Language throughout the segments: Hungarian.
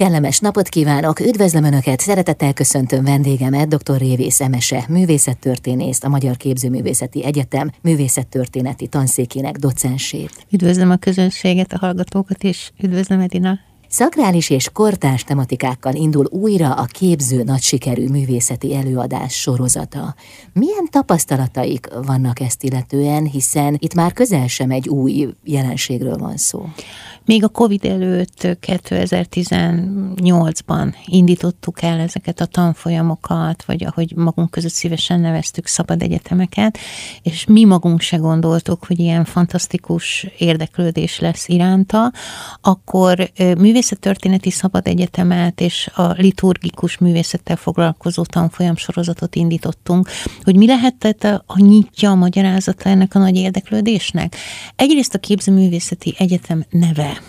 Kellemes napot kívánok, üdvözlöm Önöket, szeretettel köszöntöm vendégemet, dr. Révész Emese, művészettörténészt, a Magyar Képzőművészeti Egyetem művészettörténeti tanszékének docensét. Üdvözlöm a közönséget, a hallgatókat, és üdvözlöm Edina. Szakrális és kortárs tematikákkal indul újra a képző nagy sikerű művészeti előadás sorozata. Milyen tapasztalataik vannak ezt illetően, hiszen itt már közel sem egy új jelenségről van szó? Még a Covid előtt 2018-ban indítottuk el ezeket a tanfolyamokat, vagy ahogy magunk között szívesen neveztük szabad egyetemeket, és mi magunk se gondoltuk, hogy ilyen fantasztikus érdeklődés lesz iránta, akkor művészettörténeti szabad egyetemet és a liturgikus művészettel foglalkozó tanfolyam sorozatot indítottunk, hogy mi lehetett a, nyitja, a magyarázata ennek a nagy érdeklődésnek. Egyrészt a képzőművészeti egyetem neve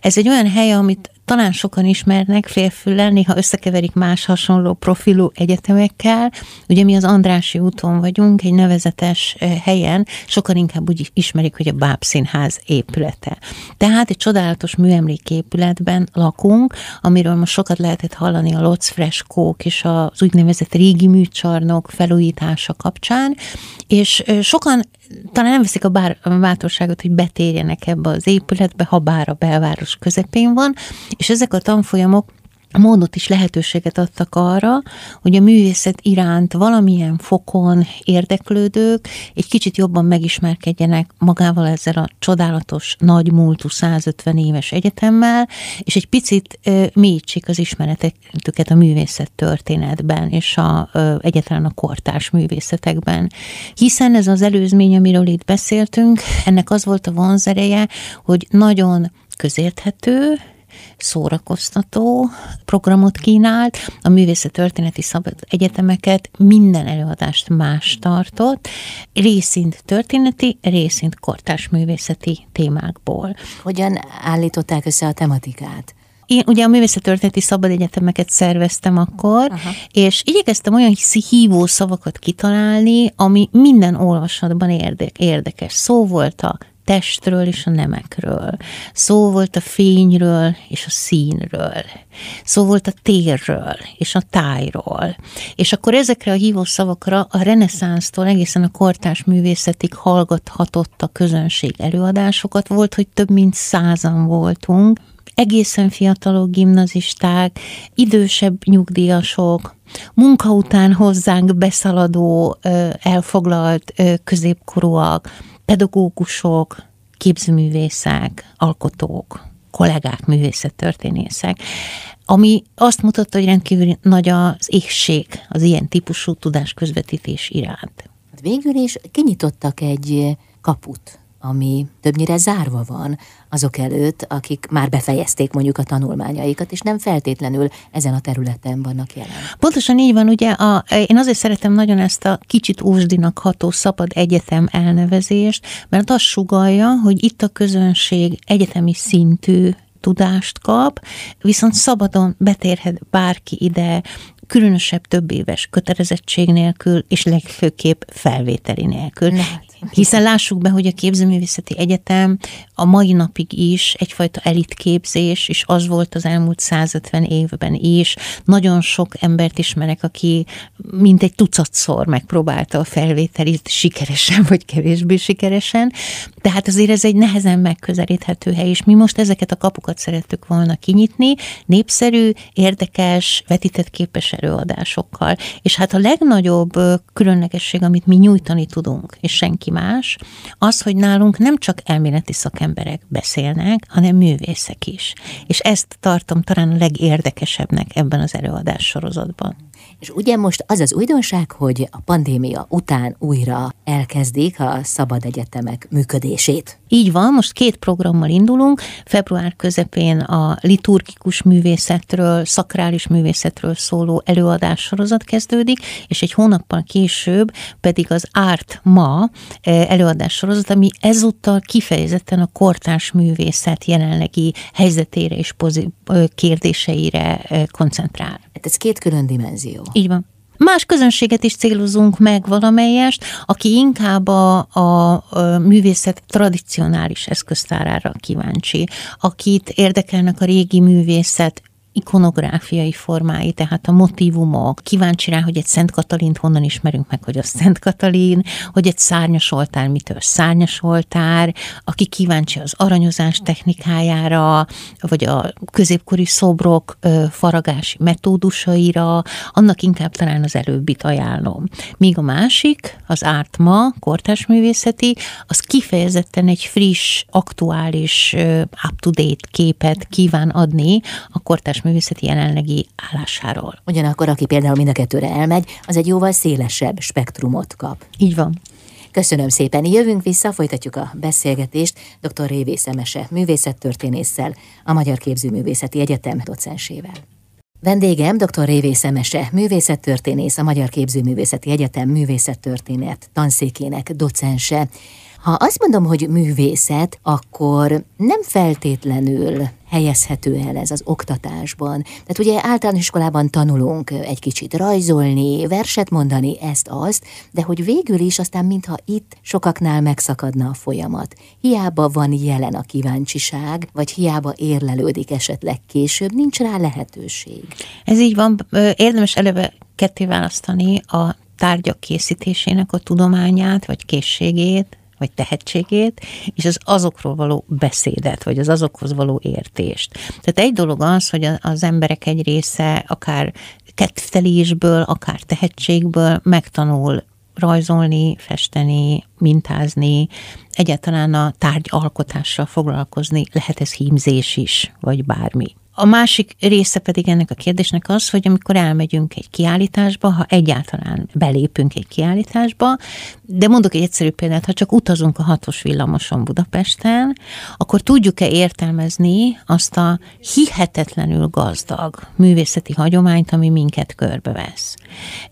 ez egy olyan hely, amit talán sokan ismernek félfüllel, néha összekeverik más hasonló profilú egyetemekkel. Ugye mi az Andrási úton vagyunk, egy nevezetes helyen, sokan inkább úgy ismerik, hogy a Bábszínház épülete. Tehát egy csodálatos műemléképületben lakunk, amiről most sokat lehetett hallani a Lotz freskók és az úgynevezett régi műcsarnok felújítása kapcsán, és sokan talán nem veszik a, bár, a bátorságot, hogy betérjenek ebbe az épületbe, ha bár a belváros közepén van, és ezek a tanfolyamok módot is lehetőséget adtak arra, hogy a művészet iránt valamilyen fokon érdeklődők egy kicsit jobban megismerkedjenek magával ezzel a csodálatos, nagy múltú 150 éves egyetemmel, és egy picit mélyítsék az ismeretüket a művészet történetben, és a, egyetlen a kortárs művészetekben. Hiszen ez az előzmény, amiről itt beszéltünk, ennek az volt a vonzereje, hogy nagyon közérthető, szórakoztató programot kínált, a művészettörténeti szabad egyetemeket minden előadást más tartott, részint történeti, részint kortárs művészeti témákból. Hogyan állították össze a tematikát? én ugye a művészettörténeti szabad egyetemeket szerveztem akkor, Aha. és igyekeztem olyan hívó szavakat kitalálni, ami minden olvasatban érdek, érdekes. Szó volt a testről és a nemekről. Szó volt a fényről és a színről. Szó volt a térről és a tájról. És akkor ezekre a hívó szavakra a reneszánsztól egészen a kortárs művészetig hallgathatott a közönség előadásokat. Volt, hogy több mint százan voltunk, egészen fiatalok gimnazisták, idősebb nyugdíjasok, munka után hozzánk beszaladó, elfoglalt középkorúak, pedagógusok, képzőművészek, alkotók, kollégák, művészettörténészek, ami azt mutatta, hogy rendkívül nagy az éhség az ilyen típusú tudásközvetítés iránt. Végül is kinyitottak egy kaput ami többnyire zárva van azok előtt, akik már befejezték mondjuk a tanulmányaikat, és nem feltétlenül ezen a területen vannak jelen. Pontosan így van, ugye a, én azért szeretem nagyon ezt a kicsit ósdinak ható szabad egyetem elnevezést, mert azt sugalja, hogy itt a közönség egyetemi szintű tudást kap, viszont szabadon betérhet bárki ide, különösebb több éves kötelezettség nélkül, és legfőképp felvételi nélkül. Lehet. Hiszen lássuk be, hogy a képzőművészeti egyetem a mai napig is egyfajta elitképzés, és az volt az elmúlt 150 évben is. Nagyon sok embert ismerek, aki mintegy tucatszor megpróbálta a felvételit sikeresen, vagy kevésbé sikeresen. Tehát azért ez egy nehezen megközelíthető hely, és mi most ezeket a kapukat szerettük volna kinyitni, népszerű, érdekes, vetített képes előadásokkal. És hát a legnagyobb különlegesség, amit mi nyújtani tudunk, és senki mindenki más, az, hogy nálunk nem csak elméleti szakemberek beszélnek, hanem művészek is. És ezt tartom talán a legérdekesebbnek ebben az előadás sorozatban. És ugye most az az újdonság, hogy a pandémia után újra elkezdik a szabad egyetemek működését. Így van, most két programmal indulunk. Február közepén a liturgikus művészetről, szakrális művészetről szóló előadás sorozat kezdődik, és egy hónappal később pedig az Árt Ma eh, előadás sorozat, ami ezúttal kifejezetten a kortárs művészet jelenlegi helyzetére és kérdéseire eh, koncentrál. Hát ez két külön dimenzió. Így van. Más közönséget is célozunk meg valamelyest, aki inkább a, a, a művészet tradicionális eszköztárára kíváncsi, akit érdekelnek a régi művészet ikonográfiai formái, tehát a motivumok. Kíváncsi rá, hogy egy Szent Katalint honnan ismerünk meg, hogy a Szent Katalin, hogy egy szárnyas oltár mitől szárnyas oltár, aki kíváncsi az aranyozás technikájára, vagy a középkori szobrok faragási metódusaira, annak inkább talán az előbbit ajánlom. Míg a másik, az ártma, kortás művészeti, az kifejezetten egy friss, aktuális, up-to-date képet kíván adni a kortás művészeti jelenlegi állásáról. Ugyanakkor, aki például mind a kettőre elmegy, az egy jóval szélesebb spektrumot kap. Így van. Köszönöm szépen. Jövünk vissza, folytatjuk a beszélgetést dr. Révész Emese, művészettörténésszel, a Magyar Képzőművészeti Egyetem docensével. Vendégem dr. Révész Emese, művészettörténész, a Magyar Képzőművészeti Egyetem művészettörténet tanszékének docense. Ha azt mondom, hogy művészet, akkor nem feltétlenül helyezhető el ez az oktatásban. Tehát ugye általános iskolában tanulunk egy kicsit rajzolni, verset mondani, ezt-azt, de hogy végül is aztán mintha itt sokaknál megszakadna a folyamat. Hiába van jelen a kíváncsiság, vagy hiába érlelődik esetleg később, nincs rá lehetőség. Ez így van, érdemes eleve ketté választani a tárgyak készítésének a tudományát, vagy készségét, vagy tehetségét, és az azokról való beszédet, vagy az azokhoz való értést. Tehát egy dolog az, hogy az emberek egy része akár kettelésből, akár tehetségből megtanul rajzolni, festeni, mintázni, egyáltalán a tárgy alkotással foglalkozni, lehet ez hímzés is, vagy bármi. A másik része pedig ennek a kérdésnek az, hogy amikor elmegyünk egy kiállításba, ha egyáltalán belépünk egy kiállításba, de mondok egy egyszerű példát, ha csak utazunk a hatos villamoson Budapesten, akkor tudjuk-e értelmezni azt a hihetetlenül gazdag művészeti hagyományt, ami minket körbevesz.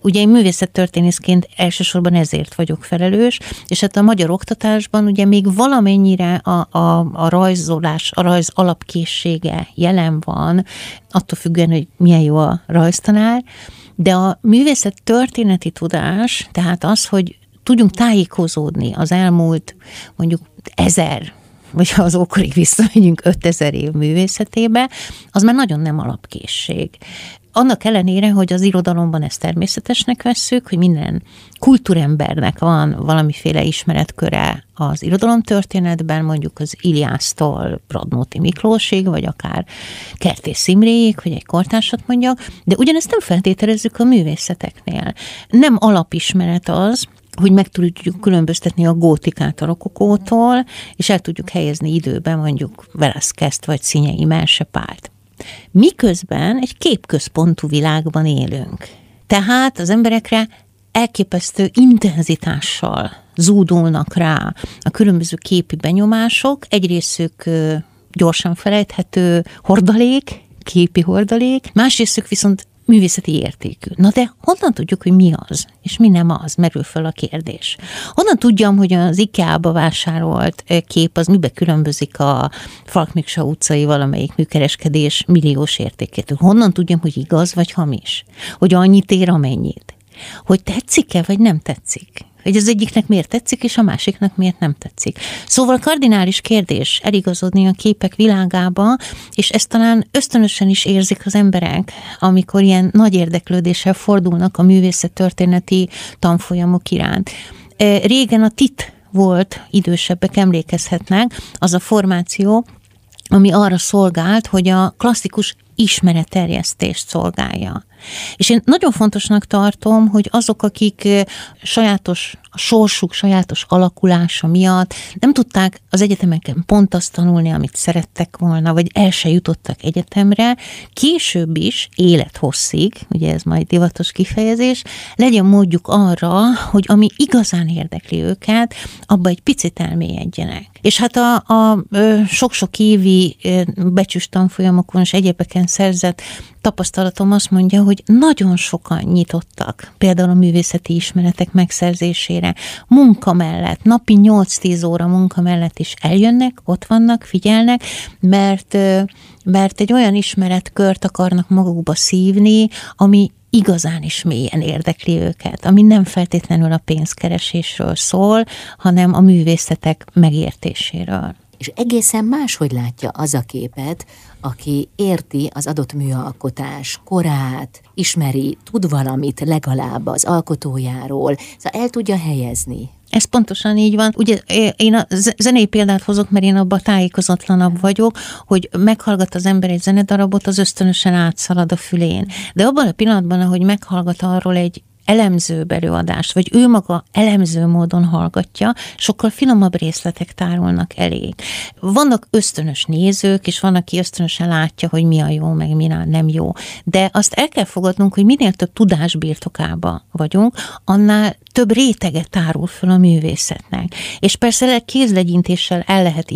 Ugye én művészettörténészként elsősorban ezért vagyok felelős, és hát a magyar oktatásban ugye még valamennyire a, a, a rajzolás, a rajz alapkészsége jelen van, van, attól függően, hogy milyen jó a rajztanár, de a művészet történeti tudás, tehát az, hogy tudjunk tájékozódni az elmúlt mondjuk ezer vagy ha az ókorig visszamegyünk 5000 év művészetébe, az már nagyon nem alapkészség annak ellenére, hogy az irodalomban ezt természetesnek vesszük, hogy minden kultúrembernek van valamiféle ismeretköre az irodalomtörténetben, mondjuk az Iliásztól Radnóti Miklósig, vagy akár Kertész Szimréig, hogy egy kortársat mondjak, de ugyanezt nem feltételezzük a művészeteknél. Nem alapismeret az, hogy meg tudjuk különböztetni a gótikát a rokokótól, és el tudjuk helyezni időben mondjuk Velasquez-t vagy Színyei Melsepált. Miközben egy képközpontú világban élünk. Tehát az emberekre elképesztő intenzitással zúdulnak rá a különböző képi benyomások. Egyrésztük gyorsan felejthető hordalék, képi hordalék, másrésztük viszont művészeti értékű. Na de honnan tudjuk, hogy mi az, és mi nem az, merül föl a kérdés. Honnan tudjam, hogy az IKEA-ba vásárolt kép az mibe különbözik a Falkmiksa utcai valamelyik műkereskedés milliós értékétől? Honnan tudjam, hogy igaz vagy hamis? Hogy annyit ér, amennyit? Hogy tetszik-e, vagy nem tetszik? Hogy az egyiknek miért tetszik, és a másiknak miért nem tetszik. Szóval kardinális kérdés eligazodni a képek világába, és ezt talán ösztönösen is érzik az emberek, amikor ilyen nagy érdeklődéssel fordulnak a művészet történeti tanfolyamok iránt. E, régen a TIT volt, idősebbek emlékezhetnek, az a formáció, ami arra szolgált, hogy a klasszikus ismeretterjesztést szolgálja. És én nagyon fontosnak tartom, hogy azok, akik sajátos a sorsuk sajátos alakulása miatt nem tudták az egyetemeken pont azt tanulni, amit szerettek volna, vagy el se jutottak egyetemre, később is élethosszig, ugye ez majd divatos kifejezés, legyen módjuk arra, hogy ami igazán érdekli őket, abba egy picit elmélyedjenek. És hát a, a sok-sok évi becsüs tanfolyamokon és egyébeken szerzett tapasztalatom azt mondja, hogy nagyon sokan nyitottak, például a művészeti ismeretek megszerzésére, munka mellett, napi 8-10 óra munka mellett is eljönnek, ott vannak, figyelnek, mert, mert egy olyan ismeretkört akarnak magukba szívni, ami igazán is mélyen érdekli őket, ami nem feltétlenül a pénzkeresésről szól, hanem a művészetek megértéséről. és egészen máshogy látja az a képet, aki érti az adott műalkotás korát, ismeri, tud valamit legalább az alkotójáról, szóval el tudja helyezni. Ez pontosan így van. Ugye én a zenei példát hozok, mert én abban tájékozatlanabb vagyok, hogy meghallgat az ember egy zenedarabot, az ösztönösen átszalad a fülén. De abban a pillanatban, ahogy meghallgat arról egy elemző előadást, vagy ő maga elemző módon hallgatja, sokkal finomabb részletek tárolnak elég. Vannak ösztönös nézők, és van, aki ösztönösen látja, hogy mi a jó, meg mi nem jó. De azt el kell fogadnunk, hogy minél több tudás birtokába vagyunk, annál több réteget tárul föl a művészetnek. És persze kézlegyintéssel el lehet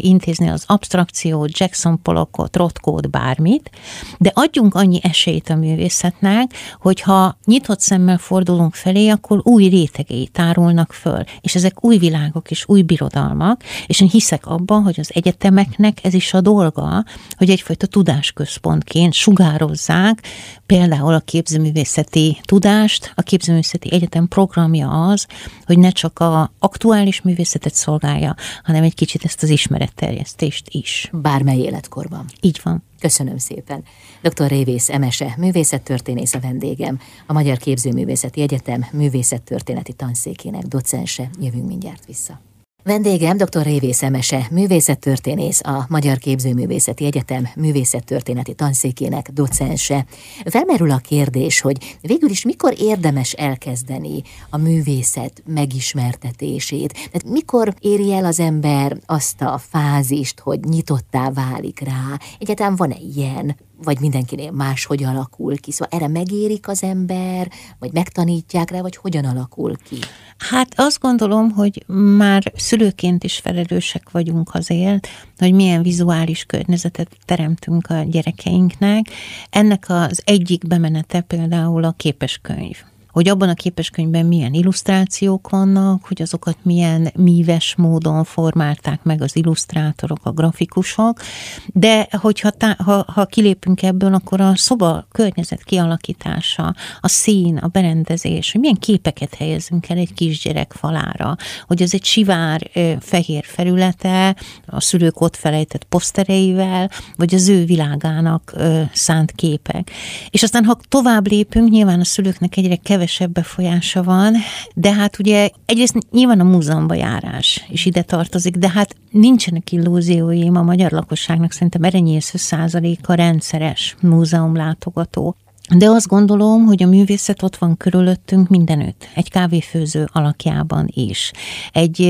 intézni az abstrakciót, Jackson Pollockot, Rothkót, bármit, de adjunk annyi esélyt a művészetnek, hogyha nyitott szemmel fordulunk felé, akkor új rétegei tárulnak föl, és ezek új világok és új birodalmak, és én hiszek abban, hogy az egyetemeknek ez is a dolga, hogy egyfajta tudásközpontként sugározzák például a képzőművészeti tudást, a képzőművészeti egyetem program programja az, hogy ne csak a aktuális művészetet szolgálja, hanem egy kicsit ezt az ismeretterjesztést is. Bármely életkorban. Így van. Köszönöm szépen. Dr. Révész Emese, művészettörténész a vendégem, a Magyar Képzőművészeti Egyetem művészettörténeti tanszékének docense. Jövünk mindjárt vissza. Vendégem dr. Révész Emese, művészettörténész, a Magyar Képzőművészeti Egyetem művészettörténeti tanszékének docense. Felmerül a kérdés, hogy végül is mikor érdemes elkezdeni a művészet megismertetését? Tehát mikor éri el az ember azt a fázist, hogy nyitottá válik rá? Egyáltalán van-e ilyen? Vagy mindenkinél máshogy alakul ki? Szóval erre megérik az ember, vagy megtanítják rá, vagy hogyan alakul ki? Hát azt gondolom, hogy már szülőként is felelősek vagyunk azért, hogy milyen vizuális környezetet teremtünk a gyerekeinknek. Ennek az egyik bemenete például a képeskönyv hogy abban a képeskönyvben milyen illusztrációk vannak, hogy azokat milyen míves módon formálták meg az illusztrátorok, a grafikusok, de hogyha tá- ha, ha kilépünk ebből, akkor a szoba környezet kialakítása, a szín, a berendezés, hogy milyen képeket helyezünk el egy kisgyerek falára, hogy ez egy sivár fehér felülete, a szülők ott felejtett posztereivel, vagy az ő világának szánt képek. És aztán, ha tovább lépünk, nyilván a szülőknek egyre kevesebb kevesebb befolyása van, de hát ugye egyrészt nyilván a múzeumba járás is ide tartozik, de hát nincsenek illúzióim a magyar lakosságnak, szerintem erenyésző százaléka rendszeres múzeumlátogató. De azt gondolom, hogy a művészet ott van körülöttünk mindenütt, egy kávéfőző alakjában is, egy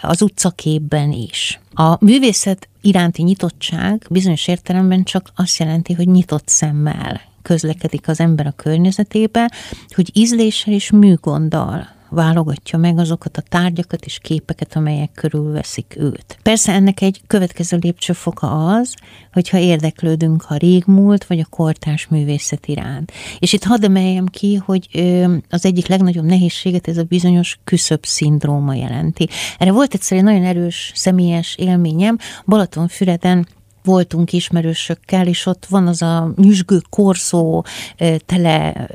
az utcaképben is. A művészet iránti nyitottság bizonyos értelemben csak azt jelenti, hogy nyitott szemmel közlekedik az ember a környezetébe, hogy ízléssel és műgonddal válogatja meg azokat a tárgyakat és képeket, amelyek körülveszik őt. Persze ennek egy következő lépcsőfoka az, hogyha érdeklődünk a régmúlt vagy a kortárs művészet iránt. És itt hadd emeljem ki, hogy az egyik legnagyobb nehézséget ez a bizonyos küszöbb szindróma jelenti. Erre volt egyszer egy nagyon erős személyes élményem, Balatonfüreden voltunk ismerősökkel, és ott van az a nyüzsgő korszó tele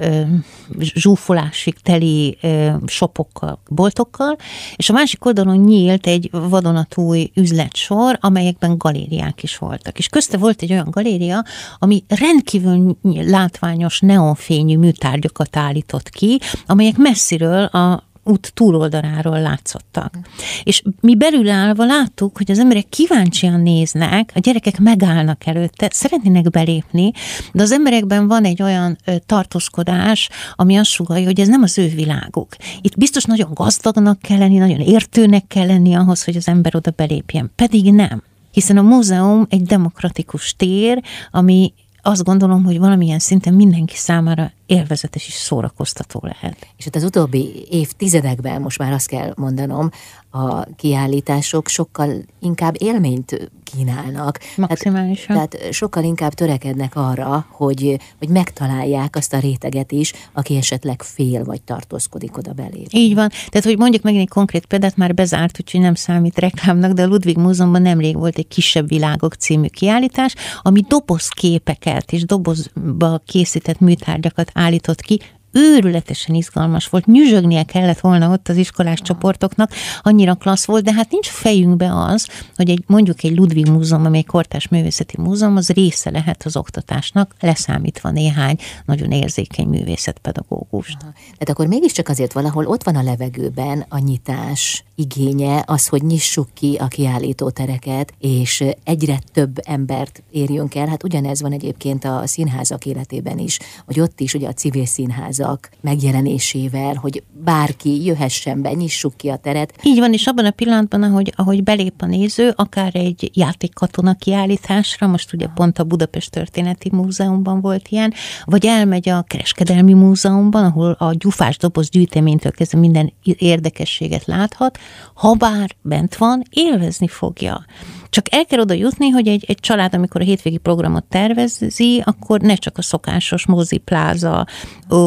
zsúfolásig teli sopokkal, boltokkal, és a másik oldalon nyílt egy vadonatúj üzletsor, amelyekben galériák is voltak. És közte volt egy olyan galéria, ami rendkívül látványos neonfényű műtárgyakat állított ki, amelyek messziről a út túloldaláról látszottak. És mi belül állva láttuk, hogy az emberek kíváncsian néznek, a gyerekek megállnak előtte, szeretnének belépni, de az emberekben van egy olyan tartózkodás, ami azt sugalja, hogy ez nem az ő világuk. Itt biztos nagyon gazdagnak kell lenni, nagyon értőnek kell lenni ahhoz, hogy az ember oda belépjen. Pedig nem hiszen a múzeum egy demokratikus tér, ami azt gondolom, hogy valamilyen szinten mindenki számára élvezetes és szórakoztató lehet. És ott az utóbbi évtizedekben, most már azt kell mondanom, a kiállítások sokkal inkább élményt kínálnak. Maximálisan. Tehát, tehát sokkal inkább törekednek arra, hogy, hogy megtalálják azt a réteget is, aki esetleg fél vagy tartózkodik oda belé. Így van. Tehát, hogy mondjuk meg egy konkrét példát, már bezárt, úgyhogy nem számít reklámnak, de a Ludwig Múzeumban nemrég volt egy kisebb világok című kiállítás, ami dobozképeket és dobozba készített műtárgyakat állított ki őrületesen izgalmas volt, nyüzsögnie kellett volna ott az iskolás csoportoknak, annyira klassz volt, de hát nincs fejünkbe az, hogy egy, mondjuk egy Ludwig Múzeum, amely egy kortás művészeti múzeum, az része lehet az oktatásnak, leszámítva néhány nagyon érzékeny művészetpedagógust. Aha. Tehát akkor mégiscsak azért valahol ott van a levegőben a nyitás igénye, az, hogy nyissuk ki a kiállítótereket, és egyre több embert érjünk el. Hát ugyanez van egyébként a színházak életében is, hogy ott is ugye a civil színházak megjelenésével, hogy bárki jöhessen be, nyissuk ki a teret. Így van, és abban a pillanatban, ahogy, ahogy belép a néző, akár egy játékkatona kiállításra, most ugye pont a Budapest Történeti Múzeumban volt ilyen, vagy elmegy a Kereskedelmi Múzeumban, ahol a gyufás doboz gyűjteménytől kezdve minden érdekességet láthat, ha bent van, élvezni fogja. Csak el kell oda jutni, hogy egy, egy család, amikor a hétvégi programot tervezi, akkor ne csak a szokásos mozi, pláza,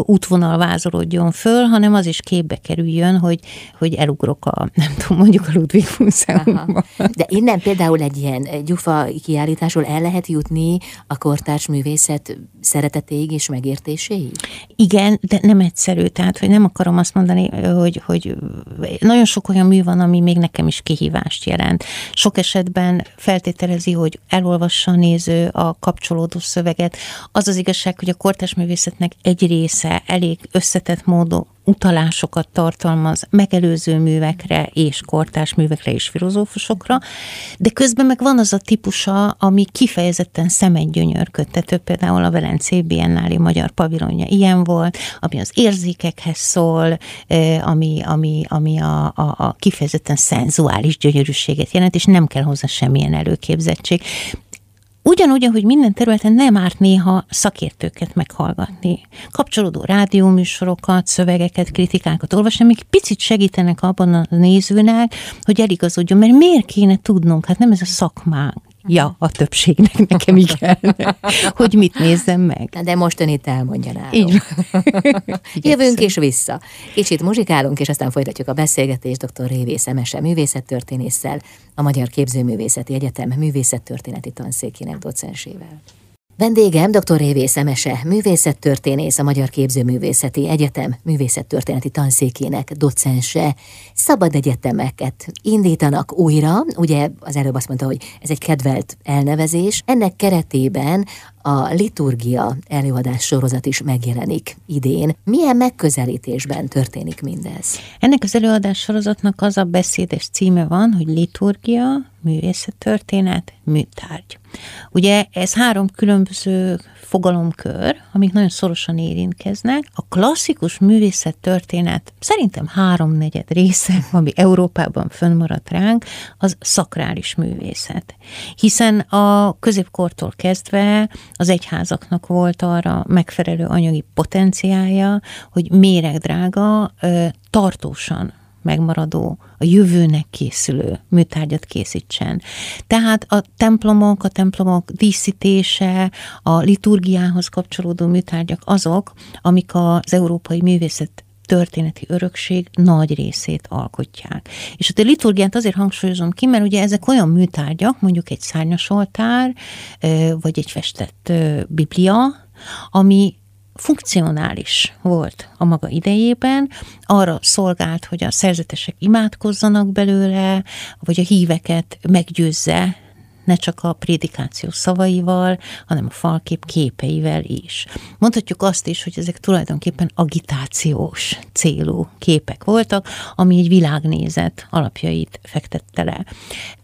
útvonal vázolódjon föl, hanem az is képbe kerüljön, hogy, hogy elugrok a, nem tudom, mondjuk a Ludwig Múzeumban. De innen például egy ilyen gyufa kiállításról el lehet jutni a kortárs művészet szeretetéig és megértéséig? Igen, de nem egyszerű, tehát hogy nem akarom azt mondani, hogy, hogy nagyon sok olyan mű van, ami még nekem is kihívást jelent. Sok esetben feltételezi, hogy elolvassa a néző a kapcsolódó szöveget. Az az igazság, hogy a kortás művészetnek egy része elég összetett módon utalásokat tartalmaz megelőző művekre és kortás művekre és filozófusokra, de közben meg van az a típusa, ami kifejezetten szemet gyönyörködtető, például a Velencé Biennáli Magyar Pavilonja ilyen volt, ami az érzékekhez szól, ami, ami, ami a, a, a kifejezetten szenzuális gyönyörűséget jelent, és nem kell hozzá semmilyen előképzettség. Ugyanúgy, ahogy minden területen nem árt néha szakértőket meghallgatni. Kapcsolódó rádióműsorokat, szövegeket, kritikákat olvasni, amik picit segítenek abban a nézőnek, hogy eligazodjon, mert miért kéne tudnunk, hát nem ez a szakmánk ja, a többségnek nekem igen, hogy mit nézzem meg. De most ön itt elmondja nálunk. Így Jövünk és vissza. Kicsit muzsikálunk, és aztán folytatjuk a beszélgetést dr. Révész Emese művészettörténésszel, a Magyar Képzőművészeti Egyetem művészettörténeti tanszékének docensével. Vendégem dr. Révész Emese, művészettörténész, a Magyar Képzőművészeti Egyetem művészettörténeti tanszékének docense. Szabad egyetemeket indítanak újra, ugye az előbb azt mondta, hogy ez egy kedvelt elnevezés. Ennek keretében a liturgia előadás sorozat is megjelenik idén. Milyen megközelítésben történik mindez? Ennek az előadás sorozatnak az a beszédes címe van, hogy liturgia, művészettörténet, műtárgy. Ugye ez három különböző fogalomkör, amik nagyon szorosan érintkeznek. A klasszikus művészettörténet szerintem háromnegyed része, ami Európában fönnmaradt ránk, az szakrális művészet. Hiszen a középkortól kezdve az egyházaknak volt arra megfelelő anyagi potenciája, hogy méregdrága, tartósan megmaradó, a jövőnek készülő műtárgyat készítsen. Tehát a templomok, a templomok díszítése, a liturgiához kapcsolódó műtárgyak azok, amik az európai művészet történeti örökség nagy részét alkotják. És a liturgiát azért hangsúlyozom ki, mert ugye ezek olyan műtárgyak, mondjuk egy szárnyasoltár, vagy egy festett biblia, ami funkcionális volt a maga idejében, arra szolgált, hogy a szerzetesek imádkozzanak belőle, vagy a híveket meggyőzze ne csak a prédikáció szavaival, hanem a falkép képeivel is. Mondhatjuk azt is, hogy ezek tulajdonképpen agitációs célú képek voltak, ami egy világnézet alapjait fektette le.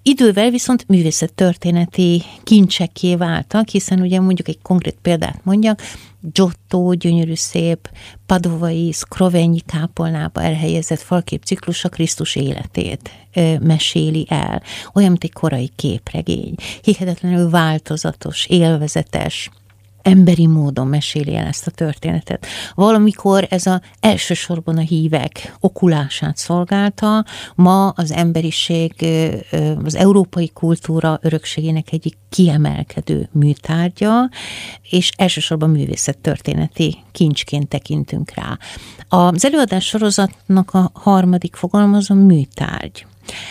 Idővel viszont művészettörténeti kincsekké váltak, hiszen ugye mondjuk egy konkrét példát mondjak, Giotto, gyönyörű szép, padovai, szkrovenyi kápolnába elhelyezett falképciklus a Krisztus életét ö, meséli el. Olyan, mint egy korai képregény. Hihetetlenül változatos, élvezetes, emberi módon meséli el ezt a történetet. Valamikor ez a elsősorban a hívek okulását szolgálta, ma az emberiség, az európai kultúra örökségének egyik kiemelkedő műtárgya, és elsősorban művészettörténeti kincsként tekintünk rá. Az előadás sorozatnak a harmadik fogalmazom műtárgy.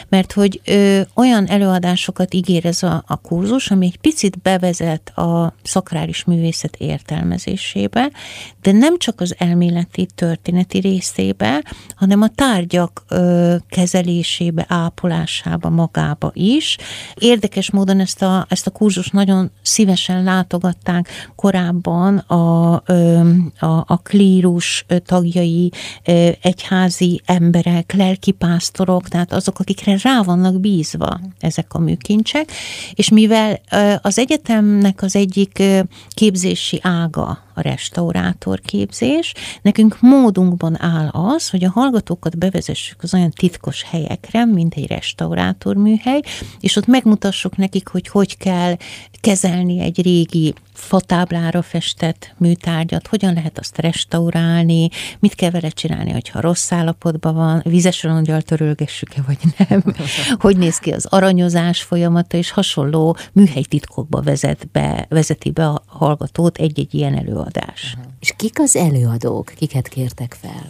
Mert hogy ö, olyan előadásokat ígér ez a, a kurzus, ami egy picit bevezet a szakrális művészet értelmezésébe, de nem csak az elméleti, történeti részébe, hanem a tárgyak ö, kezelésébe, ápolásába, magába is. Érdekes módon ezt a, ezt a kurzus nagyon szívesen látogatták korábban a, a, a klírus tagjai, egyházi emberek, lelkipásztorok, tehát azok, akikre rá vannak bízva ezek a műkincsek, és mivel az egyetemnek az egyik képzési ága a restaurátor képzés. Nekünk módunkban áll az, hogy a hallgatókat bevezessük az olyan titkos helyekre, mint egy restaurátor műhely, és ott megmutassuk nekik, hogy hogy kell kezelni egy régi fatáblára festett műtárgyat, hogyan lehet azt restaurálni, mit kell vele csinálni, hogyha rossz állapotban van, vizes rongyal törölgessük-e, vagy nem, hogy néz ki az aranyozás folyamata, és hasonló műhelytitkokba vezet be, vezeti be a hallgatót egy-egy ilyen előadás. És kik az előadók, kiket kértek fel?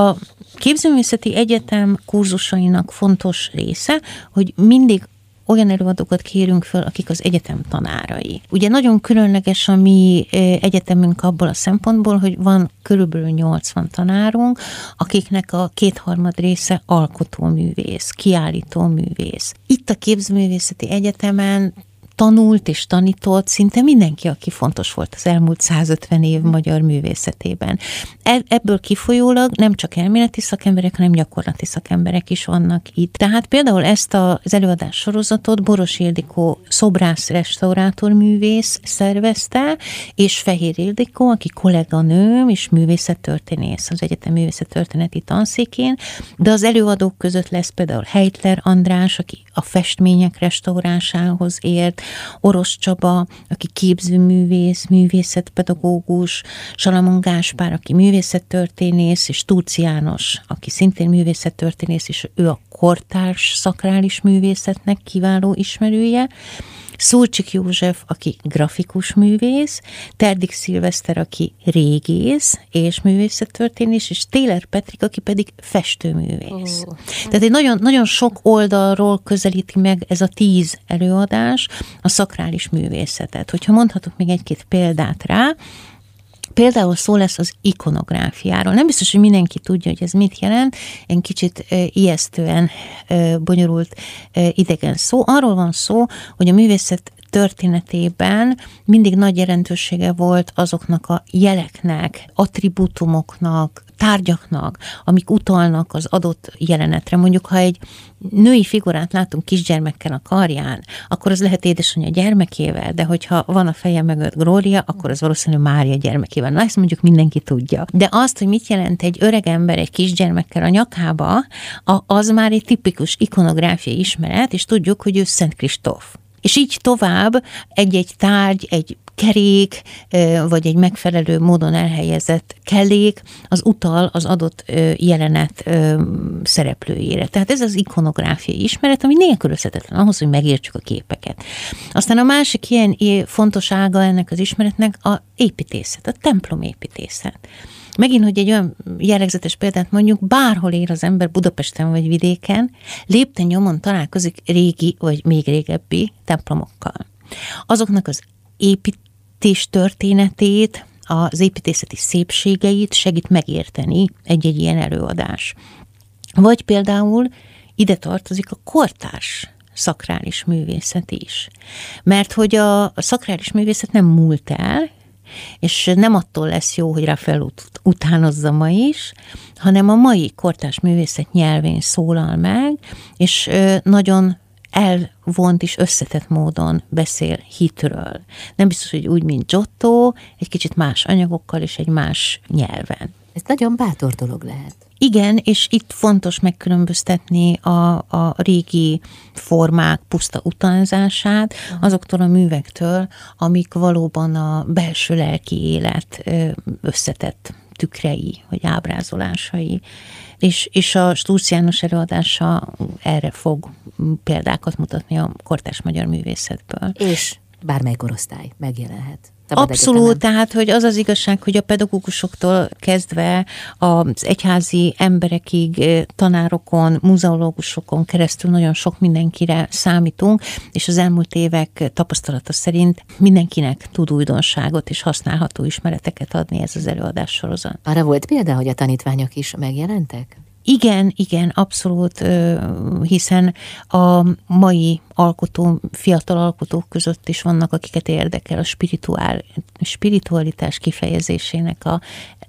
A Képzőművészeti Egyetem kurzusainak fontos része, hogy mindig olyan előadókat kérünk föl, akik az egyetem tanárai. Ugye nagyon különleges a mi egyetemünk abból a szempontból, hogy van körülbelül 80 tanárunk, akiknek a kétharmad része alkotóművész, kiállítóművész. Itt a Képzőművészeti Egyetemen tanult és tanított szinte mindenki, aki fontos volt az elmúlt 150 év magyar művészetében. E, ebből kifolyólag nem csak elméleti szakemberek, hanem gyakorlati szakemberek is vannak itt. Tehát például ezt az előadás sorozatot Boros Ildikó szobrász restaurátor művész szervezte, és Fehér Ildikó, aki kolléganőm és művészettörténész az Egyetem művészettörténeti tanszékén, de az előadók között lesz például Heitler András, aki a festmények restaurásához ért, Orosz Csaba, aki képzőművész, művészetpedagógus, Salamon Gáspár, aki művészettörténész, és Túci János, aki szintén művészettörténész, és ő a kortárs szakrális művészetnek kiváló ismerője, Szulcsik József, aki grafikus művész, Terdik Szilveszter, aki régész és művészettörténés, és Taylor Petrik, aki pedig festőművész. Oh. Tehát egy nagyon, nagyon sok oldalról közelíti meg ez a tíz előadás a szakrális művészetet. Hogyha mondhatok még egy-két példát rá, Például szó lesz az ikonográfiáról. Nem biztos, hogy mindenki tudja, hogy ez mit jelent. Egy kicsit ijesztően bonyolult idegen szó. Arról van szó, hogy a művészet történetében mindig nagy jelentősége volt azoknak a jeleknek, attribútumoknak, tárgyaknak, amik utalnak az adott jelenetre. Mondjuk, ha egy női figurát látunk kisgyermekkel a karján, akkor az lehet édesanyja gyermekével, de hogyha van a feje mögött Glória, akkor az valószínűleg Mária gyermekével. Na, ezt mondjuk mindenki tudja. De azt, hogy mit jelent egy öreg ember egy kisgyermekkel a nyakába, az már egy tipikus ikonográfiai ismeret, és tudjuk, hogy ő Szent Kristóf. És így tovább egy-egy tárgy, egy kerék, vagy egy megfelelő módon elhelyezett kellék, az utal az adott jelenet szereplőjére. Tehát ez az ikonográfiai ismeret, ami nélkülözhetetlen ahhoz, hogy megértsük a képeket. Aztán a másik ilyen fontos ága ennek az ismeretnek a építészet, a templomépítészet. Megint, hogy egy olyan jellegzetes példát mondjuk, bárhol ér az ember Budapesten vagy vidéken, lépten nyomon találkozik régi vagy még régebbi templomokkal. Azoknak az építés történetét, az építészeti szépségeit segít megérteni egy-egy ilyen előadás. Vagy például ide tartozik a kortárs szakrális művészet is. Mert hogy a szakrális művészet nem múlt el, és nem attól lesz jó, hogy Rafael ut- utánozza ma is, hanem a mai kortás művészet nyelvén szólal meg, és nagyon elvont és összetett módon beszél hitről. Nem biztos, hogy úgy, mint Giotto, egy kicsit más anyagokkal és egy más nyelven. Ez nagyon bátor dolog lehet. Igen, és itt fontos megkülönböztetni a, a régi formák puszta utánzását azoktól a művektől, amik valóban a belső lelki élet összetett tükrei, vagy ábrázolásai. És, és a Sturz János előadása erre fog példákat mutatni a kortás magyar művészetből. És bármely korosztály megjelenhet. Abszolút, egyetemen. tehát, hogy az az igazság, hogy a pedagógusoktól kezdve az egyházi emberekig, tanárokon, muzeológusokon keresztül nagyon sok mindenkire számítunk, és az elmúlt évek tapasztalata szerint mindenkinek tud újdonságot és használható ismereteket adni ez az előadás sorozat. Arra volt példa, hogy a tanítványok is megjelentek? Igen, igen, abszolút, hiszen a mai alkotó, fiatal alkotók között is vannak, akiket érdekel a spirituál, spiritualitás kifejezésének a